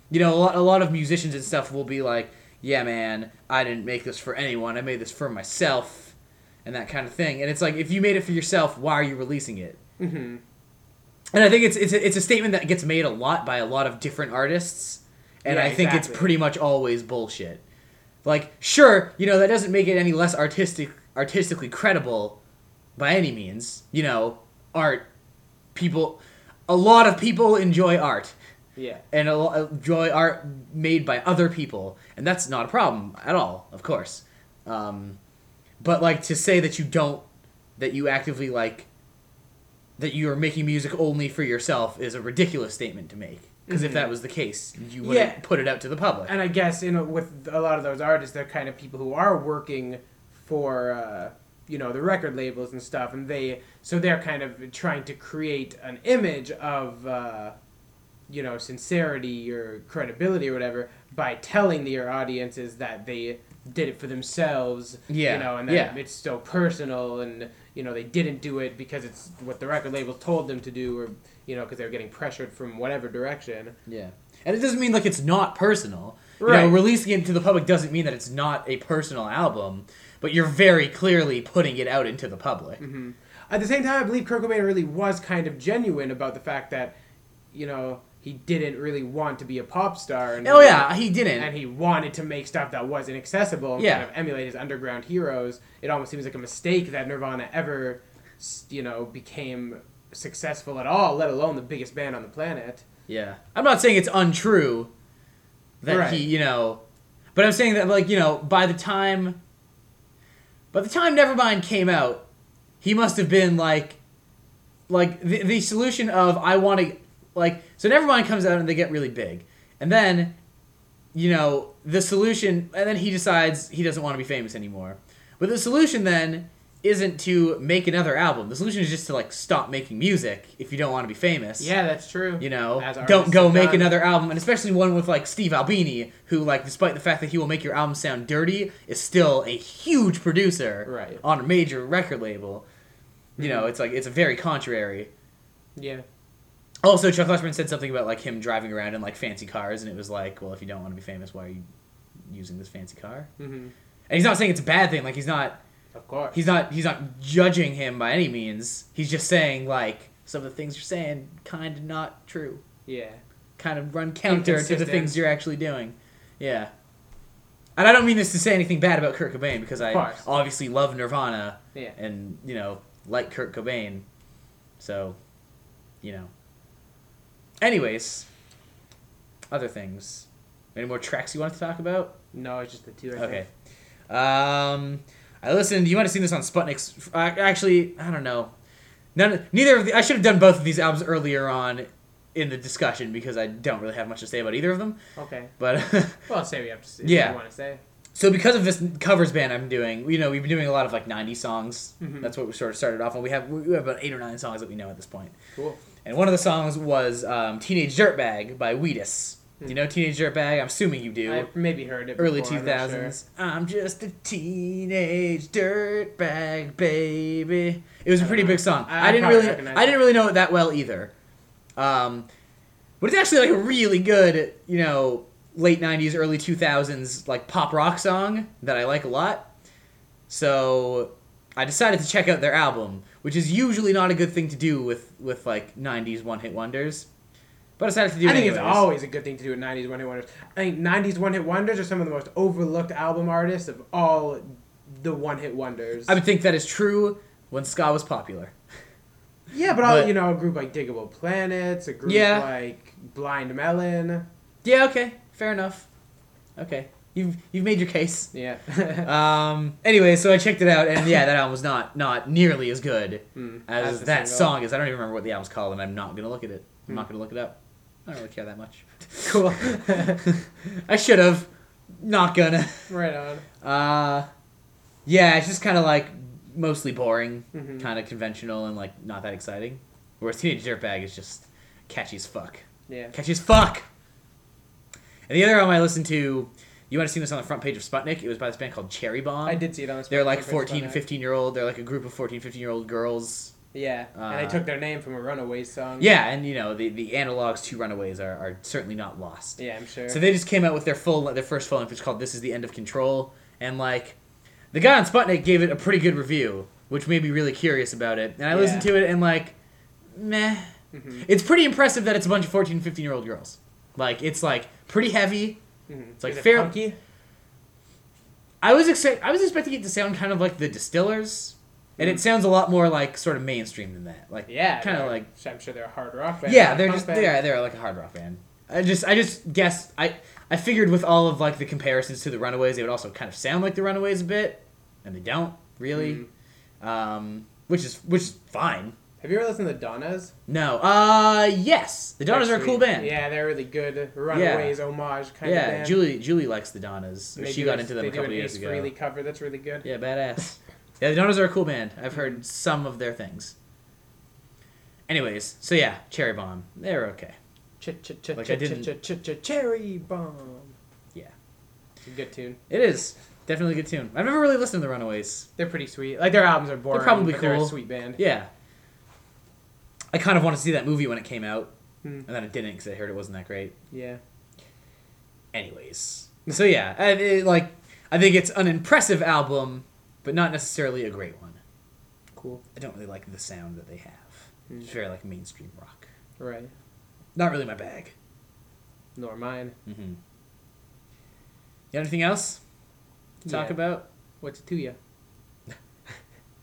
you know, a lot, a lot of musicians and stuff will be like, yeah, man, I didn't make this for anyone, I made this for myself, and that kind of thing, and it's like if you made it for yourself, why are you releasing it? Mhm. And I think it's it's a, it's a statement that gets made a lot by a lot of different artists, and Yeah, I think it's pretty much always bullshit. Like, sure, you know that doesn't make it any less artistic artistically credible by any means. You know, art people a lot of people enjoy art Yeah. and a lo- enjoy art made by other people, and that's not a problem at all, of course. Um, but like to say that you don't, that you actively like, that you are making music only for yourself is a ridiculous statement to make. Because if Mhm. that was the case, you wouldn't Yeah. put it out to the public. And I guess you know with a lot of those artists, they're kind of people who are working for uh, you know the record labels and stuff, and they so they're kind of trying to create an image of uh, you know sincerity or credibility or whatever by telling their audiences that they did it for themselves. Yeah, You know, and that yeah. it's so personal and. You know, they didn't do it because it's what the record label told them to do, or you know, because they were getting pressured from whatever direction. Yeah. And it doesn't mean like it's not personal. You Right. know, releasing it to the public doesn't mean that it's not a personal album, but you're very clearly putting it out into the public. hmm At the same time, I believe Kurt Cobain really was kind of genuine about the fact that, you know, he didn't really want to be a pop star. And Oh yeah, he didn't. And he wanted to make stuff that wasn't accessible and Yeah. kind of emulate his underground heroes. It almost seems like a mistake that Nirvana ever, you know, became successful at all, let alone the biggest band on the planet. Yeah. I'm not saying it's untrue that Right. he, you know, but I'm saying that like, you know, by the time by the time Nevermind came out, he must have been like like the, the solution of I want to like so Nevermind comes out and they get really big. And then you know, the solution and then he decides he doesn't want to be famous anymore. But the solution then isn't to make another album. The solution is just to like stop making music if you don't want to be famous. Yeah, that's true. You know, don't go make done. another album, and especially one with like Steve Albini, who like, despite the fact that he will make your album sound dirty, is still a huge producer Right. on a major record label. You know, Mhm. it's like it's a very contrary. Yeah. Also, Chuck Klosterman said something about like him driving around in like fancy cars, and it was like, well, if you don't want to be famous, why are you using this fancy car? hmm And he's not saying it's a bad thing. Like he's not Of course. he's not he's not judging him by any means. He's just saying like some of the things you're saying kind of not true. yeah. kind of run counter to the things you're actually doing. Yeah. And I don't mean this to say anything bad about Kurt Cobain because I obviously love Nirvana Yeah. and, you know, like Kurt Cobain. So, you know. Anyways, other things. Any more tracks you want to talk about? No, it's just the two. I Okay. Um, I listened. You might have seen this on Sputnik's. Uh, actually, I don't know. None. Neither of the. I should have done both of these albums earlier on in the discussion because I don't really have much to say about either of them. Okay. But Well, say we have to say. Yeah. What you want to say? so because of this covers band I'm doing, you know, we've been doing a lot of like '90s songs. Mhm. That's what we sort of started off on. We have we have about eight or nine songs that we know at this point. Cool. And one of the songs was um, "Teenage Dirtbag" by Wheatus. Do you know "Teenage Dirtbag"? I'm assuming you do. I've maybe heard it. Early two thousands. I'm sure. I'm just a teenage dirtbag baby. It was a pretty big song. I- I I, didn't really, I didn't really know it that well either. Um, but it's actually like a really good, you know, late '90s, early 2000s like pop rock song that I like a lot. So I decided to check out their album, which is usually not a good thing to do with with like '90s one hit wonders. But I decided to do. I think it's always a good thing to do with '90s one hit wonders. I think '90s one hit wonders are some of the most overlooked album artists of all the one hit wonders. I would think that is true when ska was popular. yeah, but, all, you know, a group like Diggable Planets, a group Yeah. like Blind Melon. Yeah, okay, fair enough. Okay, you've you've made your case. Yeah. Um. Anyway, so I checked it out, and yeah, that album was not not nearly as good Hmm, as that single. song is. I don't even remember what the album's called, and I'm not gonna look at it. I'm Hmm. not gonna look it up. I don't really care that much. Cool. I should have. Not gonna. right on. Uh, yeah, it's just kind of like mostly boring, Mhm. kind of conventional, and like not that exciting. Whereas Teenage Dirtbag is just catchy as fuck. Yeah. Catchy as fuck. And the other album I listened to, you might have seen this on the front page of Sputnik. It was by this band called Cherri Bomb. I did see it on the They're like Spotify 14, Spotlight. 15 year old. They're like a group of 14, 15 year old girls. Yeah, and Uh, they took their name from a Runaways song. Yeah, and you know the the analogs to Runaways are, are certainly not lost. Yeah, I'm sure. So they just came out with their full their first full length, which is called "This Is the End of Control," and like the guy on Sputnik gave it a pretty good review, which made me really curious about it. And I listened to it and like, meh. Mhm. It's pretty impressive that it's a bunch of 14, 15 year old girls. Like it's like pretty heavy. Mhm. It's like it fair- I was expect I was expecting it to sound kind of like the Distillers, and it sounds a lot more like sort of mainstream than that. Like Yeah, kind of like I'm sure they're a hard rock band. yeah, they're just band. they're they're like a hard rock band. I just I just guessed I I figured with all of like the comparisons to the Runaways, they would also kind of sound like the Runaways a bit, and they don't really, Mhm. um, which is which is fine. Have you ever listened to the Donnas? No, uh, yes, the Donnas are a cool band. Yeah, they're really good. Runaways homage kind of yeah. Julie Julie likes the Donnas. They She got into them a couple do an years Ace ago. Frehley cover that's really good. Yeah, badass. Yeah, the Donnas are a cool band. I've heard some of their things. Anyways, so yeah, Cherri Bomb, they're okay. Ch ch ch Like I didn't- cherry bomb. Yeah. It's a good tune. It is definitely a good tune. I've never really listened to the Runaways. They're pretty sweet. Like their albums are boring. probably but They're a cool. sweet band. Yeah. I kind of want to see that movie when it came out, Hmm. and then it didn't because I heard it wasn't that great. Yeah. Anyways, so yeah, I, it, like I think it's an impressive album, but not necessarily a great one. Cool. I don't really like the sound that they have. Hmm. It's very like mainstream rock. Right. Not really my bag. Nor mine. Mm-hmm. You got anything else to talk about? What's it to you?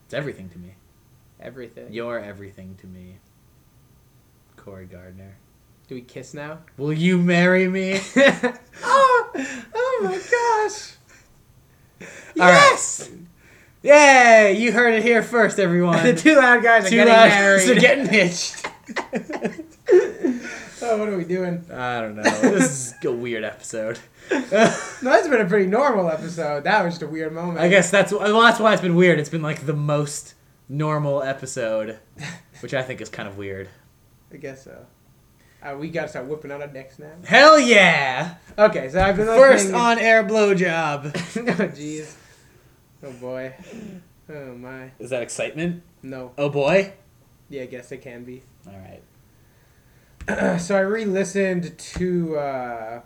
It's everything to me. Everything. You're everything to me. Corey Gardner. Do we kiss now? Will you marry me? oh, oh my gosh. Right. Yay! You heard it here first, everyone. the two loud guys are Two getting loud- married. so getting hitched. oh, what are we doing? I don't know. This is a weird episode. No, that's been a pretty normal episode. That was just a weird moment. I guess that's well. That's why it's been weird. It's been like the most normal episode, which I think is kind of weird. I guess so. Uh, we gotta start whipping out our dicks now. Hell yeah! Okay, so I've been First on air blowjob. oh jeez. Oh boy. Oh my. Is that excitement? No. Oh boy. Yeah, I guess it can be. All right. so I re-listened to uh,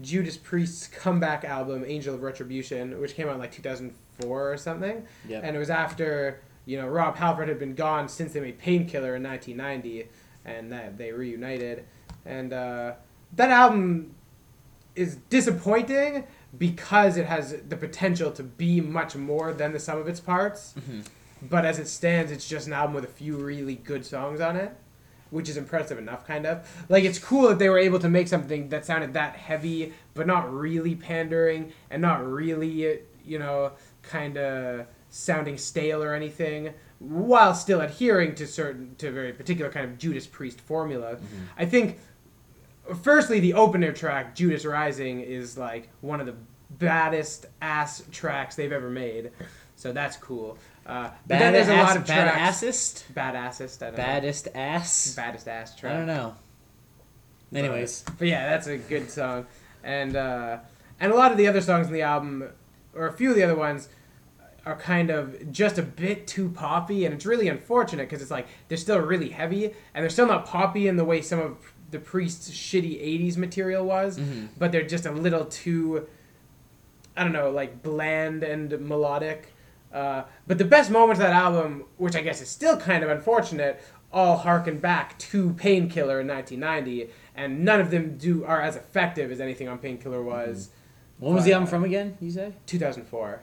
Judas Priest's comeback album, Angel of Retribution, which came out in like 2004 or something. Yep. And it was after you know Rob Halford had been gone since they made Painkiller in 1990, and that they reunited. And uh, that album is disappointing because it has the potential to be much more than the sum of its parts. Mhm. But as it stands, it's just an album with a few really good songs on it, which is impressive enough, kind of. Like, it's cool that they were able to make something that sounded that heavy, but not really pandering, and not really, you know, kind of sounding stale or anything, while still adhering to certain, to a very particular kind of Judas Priest formula. I think, firstly, the opener track, Judas Rising, is like one of the baddest ass tracks they've ever made. So that's cool. Uh, but then there's a ass, lot of tracks. badassest, Badassest. I don't baddest ass. know. Baddest ass track. I don't know. Anyways, But yeah, that's a good song, and uh, and a lot of the other songs in the album, or a few of the other ones, are kind of just a bit too poppy, and it's really unfortunate because it's like they're still really heavy, and they're still not poppy in the way some of the Priest's shitty '80s material was, Mhm. but they're just a little too, I don't know, like bland and melodic. Uh, but the best moments of that album, which I guess is still kind of unfortunate, all harken back to Painkiller in 1990, and none of them do are as effective as anything on Painkiller was. when was the album from again? You say? 2004.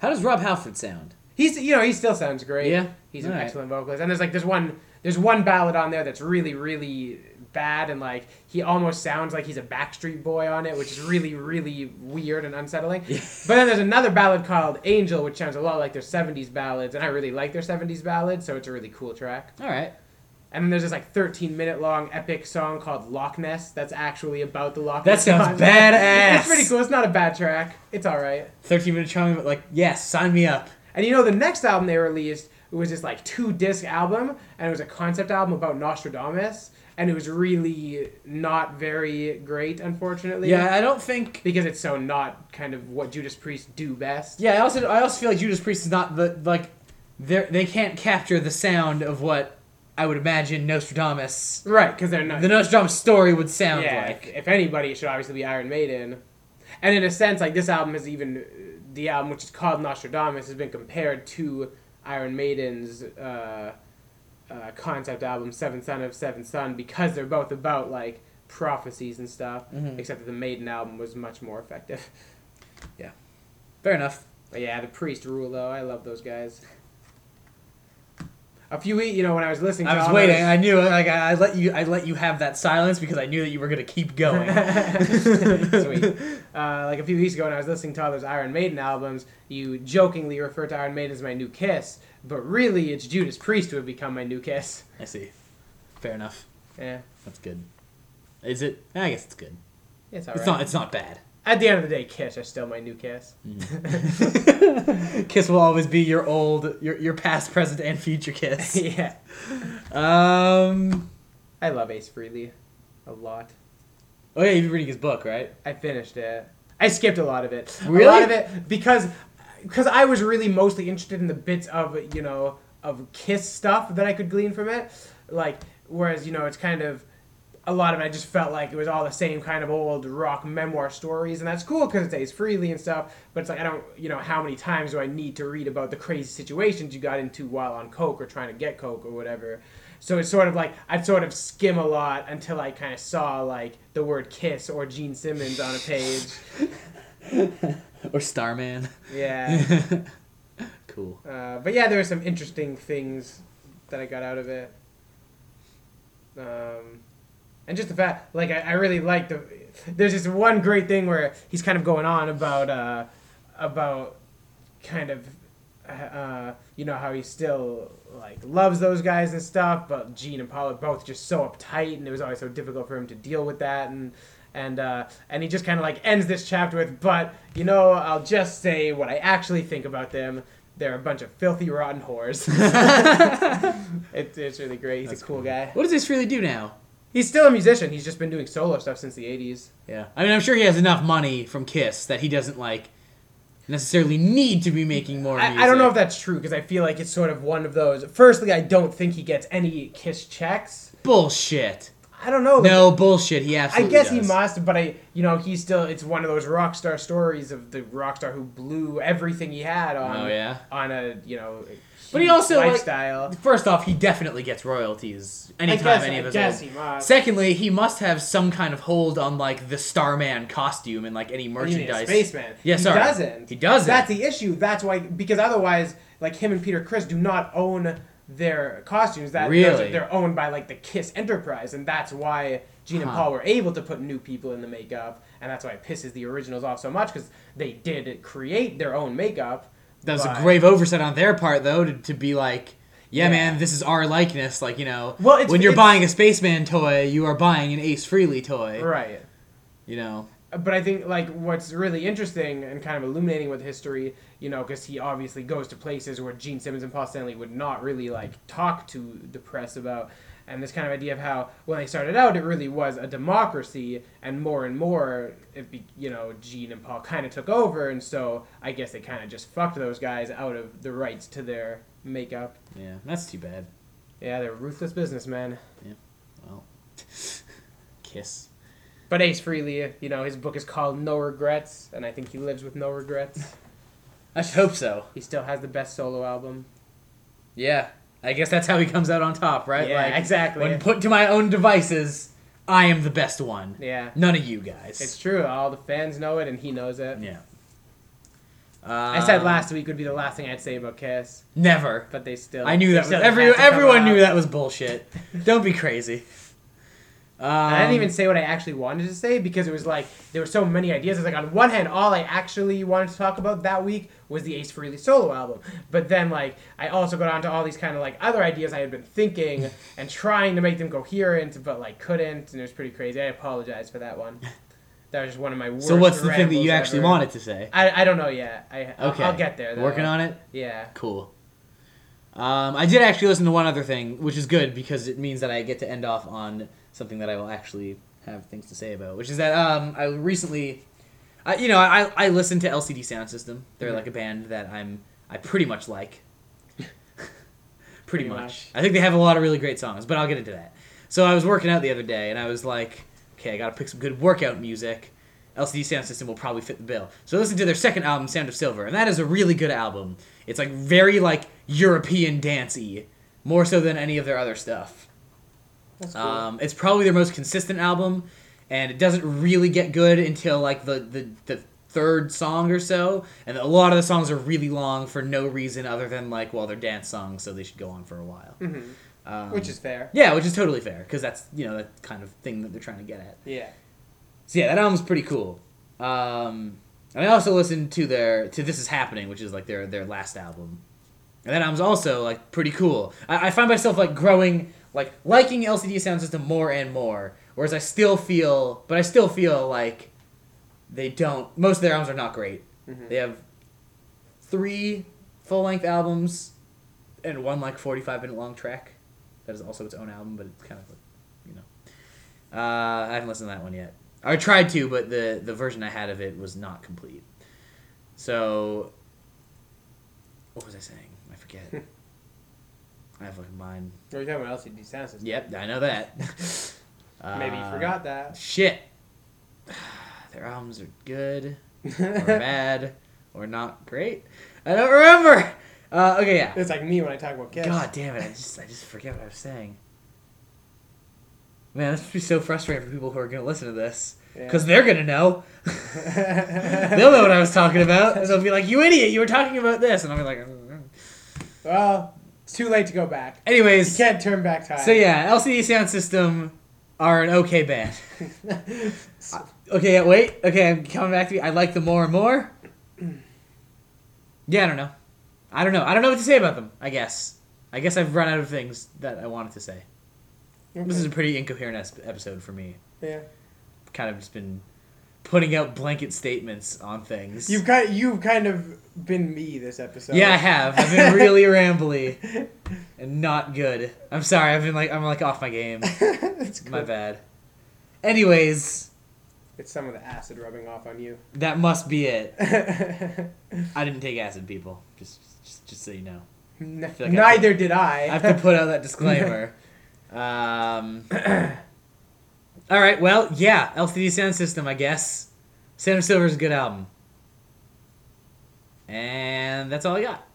How does Rob Halford sound? He's you know he still sounds great. Yeah? he's an Alright. excellent vocalist. And there's like there's one there's one ballad on there that's really really bad and like he almost sounds like he's a Backstreet Boy on it, which is really really weird and unsettling. Yeah. But then there's another ballad called Angel, which sounds a lot like their 70s ballads, and I really like their 70s ballads, so it's a really cool track. All right. And then there's this like 13 minute long epic song called Loch Ness that's actually about the Loch Ness. That sounds badass. It's pretty cool. It's not a bad track. It's all right. 13 minute chong, but like, yes, sign me up. And you know, the next album they released it was this like two disc album, and it was a concept album about Nostradamus, and it was really not very great, unfortunately. Yeah, I don't think. Because it's so not kind of what Judas Priest do best. Yeah, I also I also feel like Judas Priest is not the like they they can't capture the sound of what I would imagine Nostradamus Right, because they're not. the Nostradamus story would sound yeah, like. if, if anybody, it should obviously be Iron Maiden. And in a sense, like this album is even the album which is called Nostradamus has been compared to Iron Maiden's uh, uh, concept album Seventh Son of Seven Son because they're both about like prophecies and stuff. Mhm. Except that the Maiden album was much more effective. Yeah, fair enough. But yeah, the Priest rule though. I love those guys. A few weeks, you know, when I was listening, to I was waiting. those- I knew like I, I let you I let you have that silence because I knew that you were gonna keep going. Sweet. Uh, like a few weeks ago, when I was listening to all those Iron Maiden albums, you jokingly referred to Iron Maiden as my new kiss, but really it's Judas Priest who have become my new kiss. I see. Fair enough. Yeah, That's good. Is it? I guess it's good. it's. It's not. It's not bad. At the end of the day, Kiss are still my new kiss. kiss will always be your old, your your past, present, and future kiss. yeah, Um. I love Ace Frehley a lot. Oh yeah, you've been reading his book, right? I finished it. I skipped a lot of it. Really? A lot of it because because I was really mostly interested in the bits of you know of Kiss stuff that I could glean from it. Like whereas you know it's kind of a lot of it I just felt like it was all the same kind of old rock memoir stories, and that's cool because it Ace Frehley and stuff. But it's like I don't, you know, how many times do I need to read about the crazy situations you got into while on coke or trying to get coke or whatever? So it's sort of like I'd sort of skim a lot until I kind of saw like the word kiss or Gene Simmons on a page. or Starman. Yeah. cool. Uh, but yeah, there were some interesting things that I got out of it. Um, and just the fact, like, I, I really like the. There's this one great thing where he's kind of going on about, uh, about kind of, uh, you know, how he still, like, loves those guys and stuff, but Gene and Paul are both just so uptight, and it was always so difficult for him to deal with that, and. And uh, and he just kind of like ends this chapter with, but you know, I'll just say what I actually think about them. They're a bunch of filthy, rotten whores. it's, it's really great. He's That's a cool cool. guy. What does this really do now? He's still a musician. He's just been doing solo stuff since the 80s. Yeah. I mean, I'm sure he has enough money from Kiss that he doesn't like necessarily need to be making more. I, music. I don't know if that's true because I feel like it's sort of one of those. Firstly, I don't think he gets any Kiss checks. bullshit. I don't know. No bullshit. He has. I absolutely. guess he must, but I, you know, he's still. It's one of those rock star stories of the rock star who blew everything he had on. Oh yeah. On a you know. But he also, like, lifestyle. First off, he definitely gets royalties I anytime guess, any of his I guess old- he must. Secondly, he must have some kind of hold on like the Starman costume and like any You mean a merchandise. Spaceman. Yeah, he doesn't. He doesn't. That's the issue. That's why because otherwise, like him and Peter Criss do not own their costumes. That Really? they're owned by like the Kiss Enterprise, and that's why Gene and Paul were able to put new people in the makeup, and that's why it pisses the originals off so much because they did create their own makeup. That was a grave oversight on their part, though, to, to be like, yeah, Yeah. man, this is our likeness. Like, you know, Well, it's- when you're buying a Spaceman toy, you are buying an Ace Frehley toy. Right. You know, but I think like what's really interesting and kind of illuminating with history, you know, because he obviously goes to places where Gene Simmons and Paul Stanley would not really like talk to the press about, and this kind of idea of how when they started out, it really was a democracy, and more and more, it be, you know, Gene and Paul kind of took over, and so I guess they kind of just fucked those guys out of the rights to their makeup. Yeah, that's too bad. Yeah, they're ruthless businessmen. Yeah, well, kiss. But Ace Frehley, you know, his book is called No Regrets, and I think he lives with no regrets. I should hope so. He still has the best solo album. Yeah, I guess that's how he comes out on top, right? Yeah, like, exactly. When put to my own devices, I am the best one. Yeah, None of you guys. it's true. All the fans know it, and he knows it. yeah. I said Um, last week would be the last thing I'd say about Kiss, Never. but they still. I knew that. Was, every had to come everyone knew that was bullshit. Don't be crazy. Um, I didn't even say what I actually wanted to say because it was like there were so many ideas. It's like on one hand, all I actually wanted to talk about that week was the Ace Frehley solo album, but then like I also got onto all these kind of like other ideas I had been thinking and trying to make them coherent, but like couldn't, and it was pretty crazy. I apologize for that one. That was just one of my worst. So what's the thing that you actually ever. wanted to say? I, I don't know yet. I Okay. I'll get there. Though. Working on it. Yeah. Cool. Um, I did actually listen to one other thing, which is good because it means that I get to end off on something that I will actually have things to say about. Which is that um, I recently, I, you know, I I listened to LCD Sound System. They're Mhm. like a band that I'm I pretty much like. pretty, Pretty much. much. I think they have a lot of really great songs, but I'll get into that. So I was working out the other day, and I was like, okay, I gotta pick some good workout music. LCD Sound System will probably fit the bill. So I listened to their second album, Sound of Silver, and that is a really good album. It's like very like European dancey, more so than any of their other stuff. Cool. Um, it's probably their most consistent album, and it doesn't really get good until like the, the, the third song or so. And a lot of the songs are really long for no reason other than like, well, they're dance songs, so they should go on for a while. Mhm. Um, Which is fair. yeah, which is totally fair because that's you know that kind of thing that they're trying to get at. Yeah. So yeah, that album's pretty cool. Um, and I also listened to their to This Is Happening, which is like their their last album. And that album's also like pretty cool. I, I find myself like growing like liking LCD Sound System more and more. Whereas I still feel, but I still feel like they don't. Most of their albums are not great. Mhm. They have three full length albums and one like forty five minute long track. That is also its own album, but it's kind of like, you know. Uh, I haven't listened to that one yet. I tried to, but the the version I had of it was not complete. So, what was I saying? I forget. I have like mine. Or you talking about LCD sound system? Yep, I know that. Maybe you Uh, forgot that. Shit. Their albums are good or bad or not great. I don't remember. Uh, okay, yeah. It's like me when I talk about Kiss. God damn it! I just I just forget what I was saying. Man, this must be so frustrating for people who are gonna listen to this Yeah. because they're gonna know. They'll know what I was talking about. And they'll be like, "You idiot! You were talking about this," and I'll be like, "Mm." well, it's too late to go back. You "Anyways." can't turn back time. So yeah, LCD Sound System are an okay band. Okay, wait. Okay, I'm coming back to you. I like them more and more. Yeah, I don't know. I don't know. I don't know what to say about them. I guess. I guess I've run out of things that I wanted to say. This is a pretty incoherent episode for me. yeah. Kind of just been putting out blanket statements on things. You've kind you've kind of been me this episode. yeah, I have. I've been really rambly and not good. I'm sorry. I've been like I'm like off my game. it's My bad. Anyways, It's some of the acid rubbing off on you. that must be it. I didn't take acid, people. Just, just, just so you know. Like I Neither did I. I have to put out that disclaimer. Um, all right. Well, yeah. LCD Sound System, I guess. Sound of Silver is a good album. And that's all I got.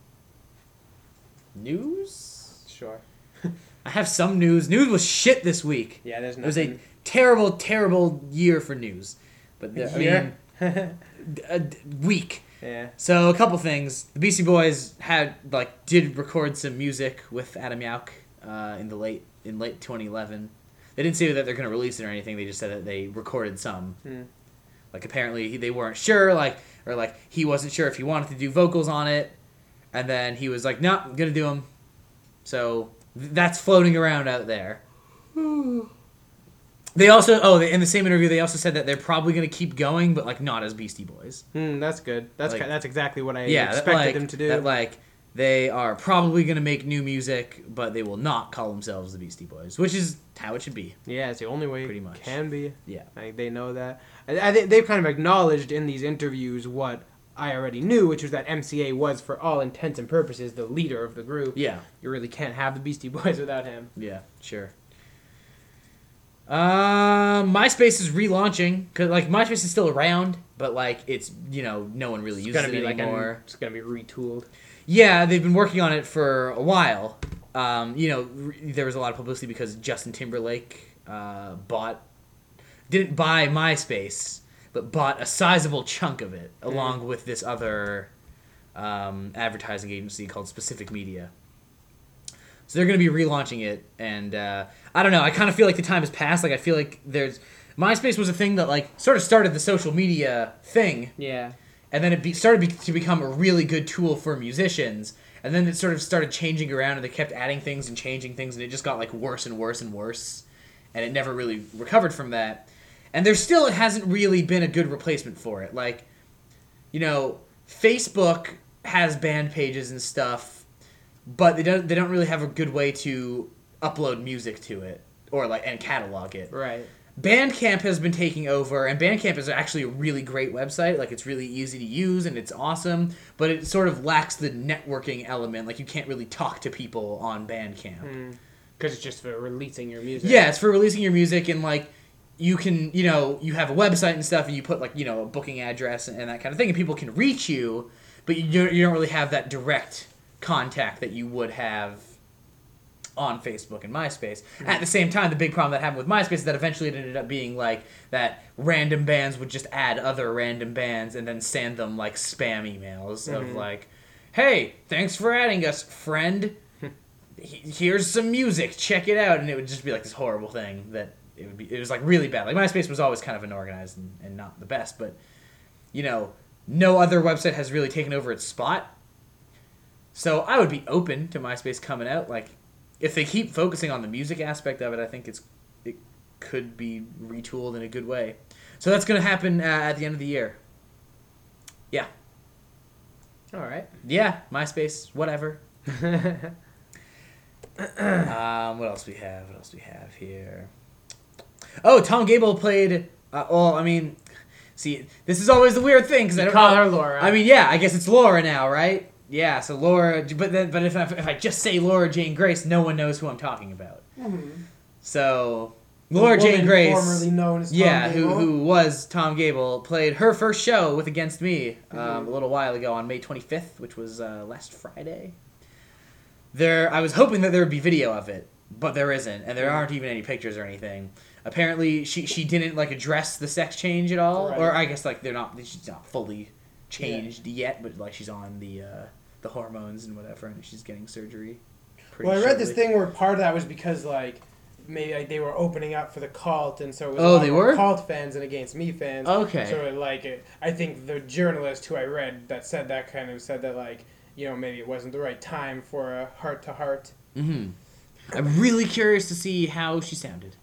News. sure. I have some news. News was shit this week. Yeah, there's no It was a terrible, terrible year for news. But the, I mean, Year? a week. yeah. So a couple things. The Beastie Boys had like did record some music with Adam Yauch uh, in the late in late 2011. They didn't say that they're going to release it or anything. They just said that they recorded some. Hmm. Like apparently they weren't sure, like or like he wasn't sure if he wanted to do vocals on it, and then he was like, "No, I'm gonna do them." So th- that's floating around out there. They also oh they, in the same interview they also said that they're probably gonna keep going, but like not as Beastie Boys. Hmm, that's good. That's Like- that's exactly what I yeah, that, expected like, them to do. That like they are probably gonna make new music, but they will not call themselves the Beastie Boys, which is how it should be. yeah, it's the only way Pretty much. can be. Yeah. Like they know that. I, I think they've kind of acknowledged in these interviews what I already knew, which was that MCA was, for all intents and purposes, the leader of the group. Yeah. You really can't have the Beastie Boys without him. Yeah, sure. Um, MySpace is relaunching because like MySpace is still around, but like it's you know no one really It's uses it like anymore. an, it's gonna be retooled. Yeah, they've been working on it for a while. Um, you know, re- there was a lot of publicity because Justin Timberlake uh, bought, didn't buy MySpace, but bought a sizable chunk of it, along with this other um, advertising agency called Specific Media. So they're going to be relaunching it, and uh, I don't know. I kind of feel like the time has passed. Like I feel like there's MySpace was a thing that like sort of started the social media thing, Yeah. And then it be, started be, to become a really good tool for musicians. And then it sort of started changing around and they kept adding things and changing things and it just got like worse and worse and worse. And it never really recovered from that. And there still it hasn't really been a good replacement for it. Like you know facebook has band pages and stuff but they don't they don't really have a good way to upload music to it or like and catalog it. Right. Bandcamp has been taking over, and Bandcamp is actually a really great website. Like it's really easy to use and it's awesome, but it sort of lacks the networking element. Like you can't really talk to people on Bandcamp. Hmm. Because it's just for releasing your music. Yeah, it's for releasing your music and like you can, you know, you have a website and stuff, and you put like you know a booking address and, and that kind of thing, and people can reach you, but you you don't really have that direct contact that you would have on Facebook and MySpace. At the same time, the big problem that happened with MySpace is that eventually it ended up being like that random bands would just add other random bands and then send them like spam emails of mm-hmm. like, "Hey, thanks for adding us, friend. Here's some music. Check it out." And it would just be like this horrible thing that it would be. It was like really bad. Like MySpace was always kind of unorganized and, and not the best, but you know, no other website has really taken over its spot. So I would be open to MySpace coming out. Like, if they keep focusing on the music aspect of it, I think it's it could be retooled in a good way. So that's gonna happen uh, at the end of the year. Yeah, All right. yeah, MySpace, whatever. um, what else we have? What else we have here? Oh, Tom Gabel played. Uh, well, I mean, see, this is always the weird thing because I don't call know- her Laura. I mean, yeah, I guess it's Laura now, right? Yeah, so Laura, but then, but if I, if I just say Laura Jane Grace, no one knows who I'm talking about. So Laura Jane Grace, formerly known as Tom yeah, who who was Tom Gabel, played her first show with Against Me um, a little while ago on May 25th, which was uh, last Friday. There, I was hoping that there would be video of it, but there isn't, and there aren't even any pictures or anything. Apparently, she she didn't like address the sex change at all, Right. or I guess like they're not she's not fully changed yet, but like she's on the uh, the hormones and whatever, and she's getting surgery. pretty Well, I read this thing where part of that was because like maybe like, they were opening up for the cult, and so it was Oh, they were? cult fans and against me fans. Okay. So it, like it, I think the journalist who I read that said that kind of said that like you know maybe it wasn't the right time for a heart to heart. hmm I'm really curious to see how she sounded.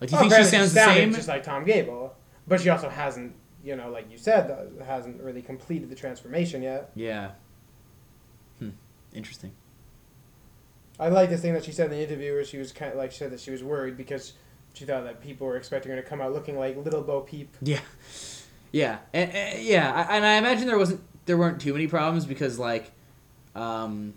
Like, do you Oh, think she granted, sounds the same? just like Tom Gabel, but she also hasn't you know like you said uh, hasn't really completed the transformation yet. Yeah. Interesting. I like this thing that she said in the interview where she was kind of like she said that she was worried because she thought that people were expecting her to come out looking like Little Bo Peep. Yeah. Yeah. And, and- yeah. I- And I imagine there wasn't there weren't too many problems because like, um,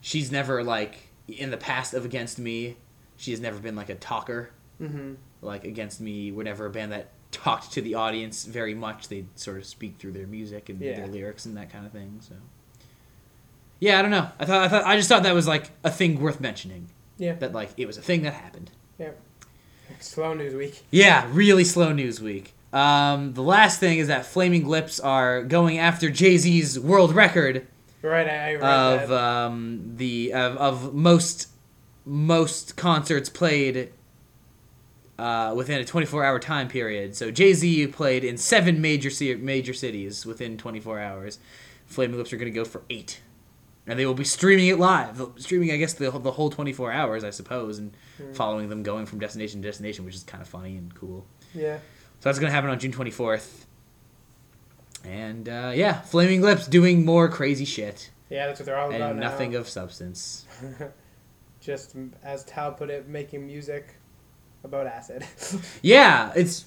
she's never like in the past of Against Me, she has never been like a talker. Mm-hmm. Like Against Me were never a band that talked to the audience very much. They sort of speak through their music and Yeah. their lyrics and that kind of thing. So. Yeah, I don't know. I thought I thought I just thought that was like a thing worth mentioning. Yeah. That like it was a thing that happened. Yeah. Slow news week. Yeah, really slow news week. Um, the last thing is that Flaming Lips are going after Jay Z's world record Right, I, read of that. um, the of, of most most concerts played uh, within a 24 hour time period. So Jay Z played in seven major major cities within 24 hours. Flaming Lips are going to go for eight. And they will be streaming it live. Streaming, I guess, the the whole 24 hours, I suppose, and Hmm. following them going from destination to destination, which is kind of funny and cool. Yeah. So that's gonna happen on June 24th. And uh, yeah, Flaming Lips doing more crazy shit Yeah, that's what they're all about and now. nothing of substance. Just as Tal put it, making music about acid. Yeah, it's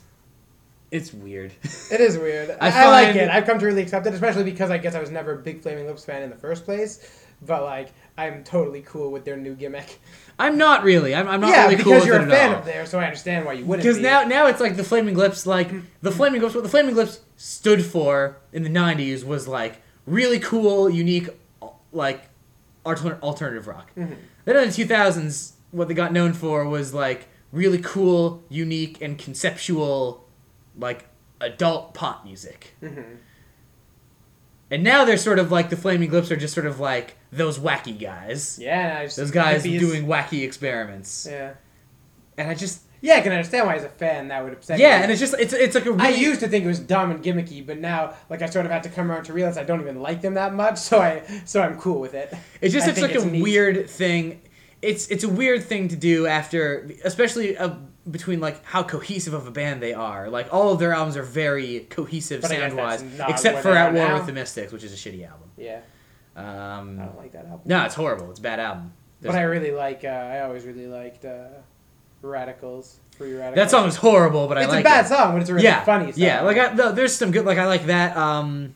it's weird. it is weird. I I, like it. I've come to really accept it, especially because I guess I was never a big Flaming Lips fan in the first place. But like, I'm totally cool with their new gimmick. I'm not really. I'm, I'm not yeah, really because cool with you're it a at fan of theirs, so I understand why you wouldn't. Because be. now, now it's like the Flaming Lips, like the Flaming Lips. What the Flaming Lips stood for in the '90s was like really cool, unique, like alternative rock. Mhm. Then in the 2000s, what they got known for was like really cool, unique, and conceptual, like adult pop music. Mhm. And now they're sort of like the Flaming Lips are just sort of like those wacky guys. Yeah, I Those guys hippies. doing wacky experiments. Yeah. And I just Yeah, I can understand why as a fan that would upset yeah, you. and it's just it's it's like a I really used to think it was dumb and gimmicky, but now, like, I sort of had to come around to realize I don't even like them that much, so I, so I'm cool with it. It's just I it's like it's a neat. weird thing. It's it's a weird thing to do after, especially uh, between like how cohesive of a band they are. Like all of their albums are very cohesive but sound wise, except for At War now. with the Mystics, which is a shitty album. Yeah, Um, I don't like that album. no, it's horrible. It's a bad album. but I really like. Uh, I always really liked uh, Radicals. Free Radicals. that song is horrible, but I like. It's a bad it. song, but it's a really yeah, funny song. yeah. Like I, no, there's some good. Like I like that. Um,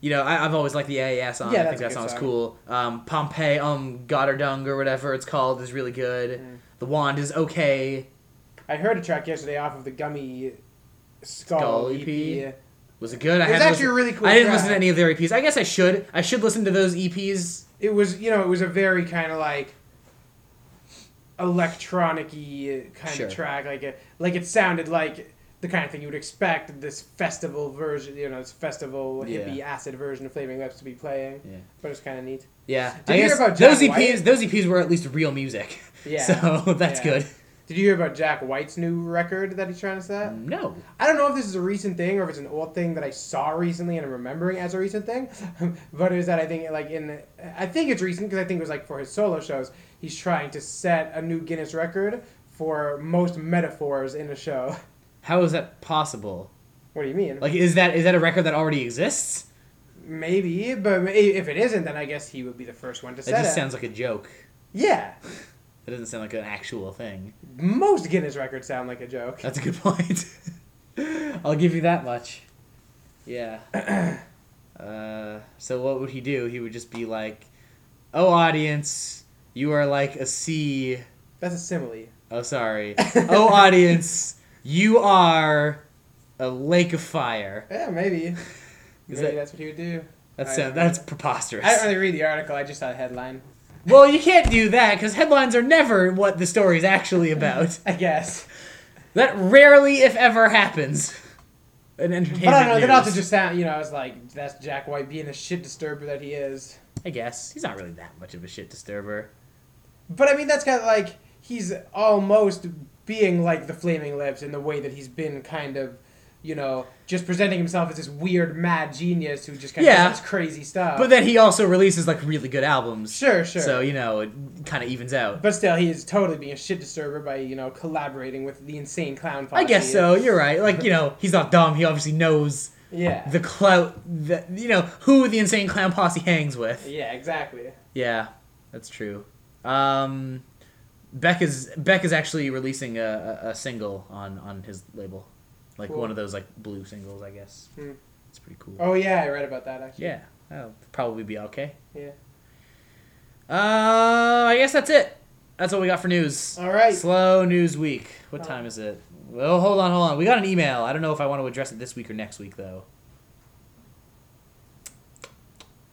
you know, I, I've always liked the AAS song. Yeah, I think that song's song. cool. Um, Pompeii, um, Goddardung or whatever it's called is really good. Mm. The Wand is okay. I heard a track yesterday off of the Gummy Skull, Skull EP. EP? Was it good? I It was actually really cool I didn't track. listen to any of their EPs. I guess I should. I should listen to those EPs. It was, you know, it was a very kind of like electronic-y kind Sure. of track. Like it, like it sounded like the kind of thing you would expect this festival version, you know, this festival Yeah. hippie acid version of Flaming Lips to be playing. Yeah. But it's kind of neat. Yeah. Did I you hear about those EPs? White? Those EPs were at least real music. Yeah. So that's Yeah. good. Did you hear about Jack White's new record that he's trying to set? No. I don't know if this is a recent thing or if it's an old thing that I saw recently and I'm remembering as a recent thing, but it was that I think like in I think it's recent because I think it was like for his solo shows he's trying to set a new Guinness record for most metaphors in a show. How is that possible? What do you mean? Like, is that is that a record that already exists? Maybe, but if it isn't, then I guess he would be the first one to That set it. Just sounds like a joke. yeah, That doesn't sound like an actual thing. most Guinness records sound like a joke. That's a good point. I'll give you that much. Yeah. uh, so what would he do? He would just be like, "Oh, audience, you are like a sea." That's a simile. Oh, sorry. oh, audience, you are a lake of fire. Yeah, maybe. Maybe that- that's what he would do. That's I- sound, that's preposterous. I didn't really read the article. I just saw the headline. Well, you can't do that because headlines are never what the story's actually about. I guess. that rarely, if ever, happens. An entertainment But I don't know. That news. also just sound, you know, it's like that's Jack White being a shit disturber that he is. I guess he's not really that much of a shit disturber. But I mean, that's kind of like he's almost being like the Flaming Lips in the way that he's been kind of, you know, just presenting himself as this weird mad genius who just kind Yeah. of does crazy stuff. But then he also releases like really good albums. sure, sure. So you know it kind of evens out. but still, he is totally being a shit disturber by you know collaborating with the insane clown. Posse. I guess so. You're right. Like you know, he's not dumb. He obviously knows Yeah. the clout that you know who the insane clown posse hangs with. yeah. Exactly. Yeah, that's true. Um, Beck is Beck is actually releasing a, a, a single on on his label, like Cool. one of those like blue singles, I guess. Hmm. It's pretty cool. Oh yeah, I read about that actually. Yeah, that'll probably be okay. Yeah. Uh, I guess that's it. That's what we got for news. All right. Slow news week. What Oh. time is it? Well, hold on, hold on. We got an email. I don't know if I want to address it this week or next week though.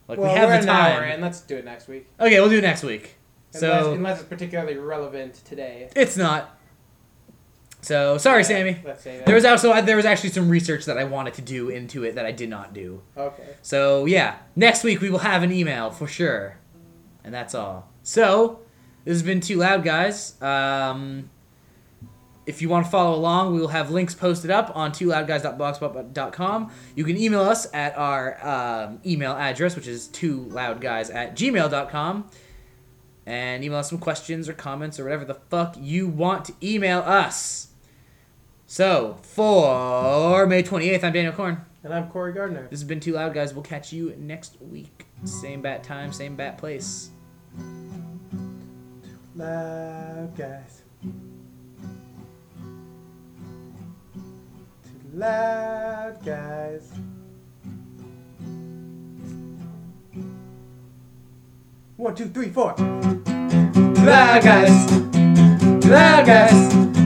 Like well, we have we're the an hour time. in. Let's do it next week. Okay, we'll do it next week. Unless, So unless it's particularly relevant today. it's not. So sorry, Sammy. Let's say that. There was also there was actually some research that I wanted to do into it that I did not do. Okay. So yeah, next week we will have an email for sure, and that's all. So this has been too loud, guys. Um, if you want to follow along, we will have links posted up on twoloudguys.blogspot.com. You can email us at our um, email address, which is twoloudguys at gmail.com. And email us some questions or comments or whatever the fuck you want to email us. So, for May 28th, I'm Daniel Korn. And I'm Corey Gardner. This has been Two Loud Guys. We'll catch you next week. Same bat time, same bat place. Loud guys. Too loud guys. One, two, three, four. Two Loud Guys. Two Loud Guys.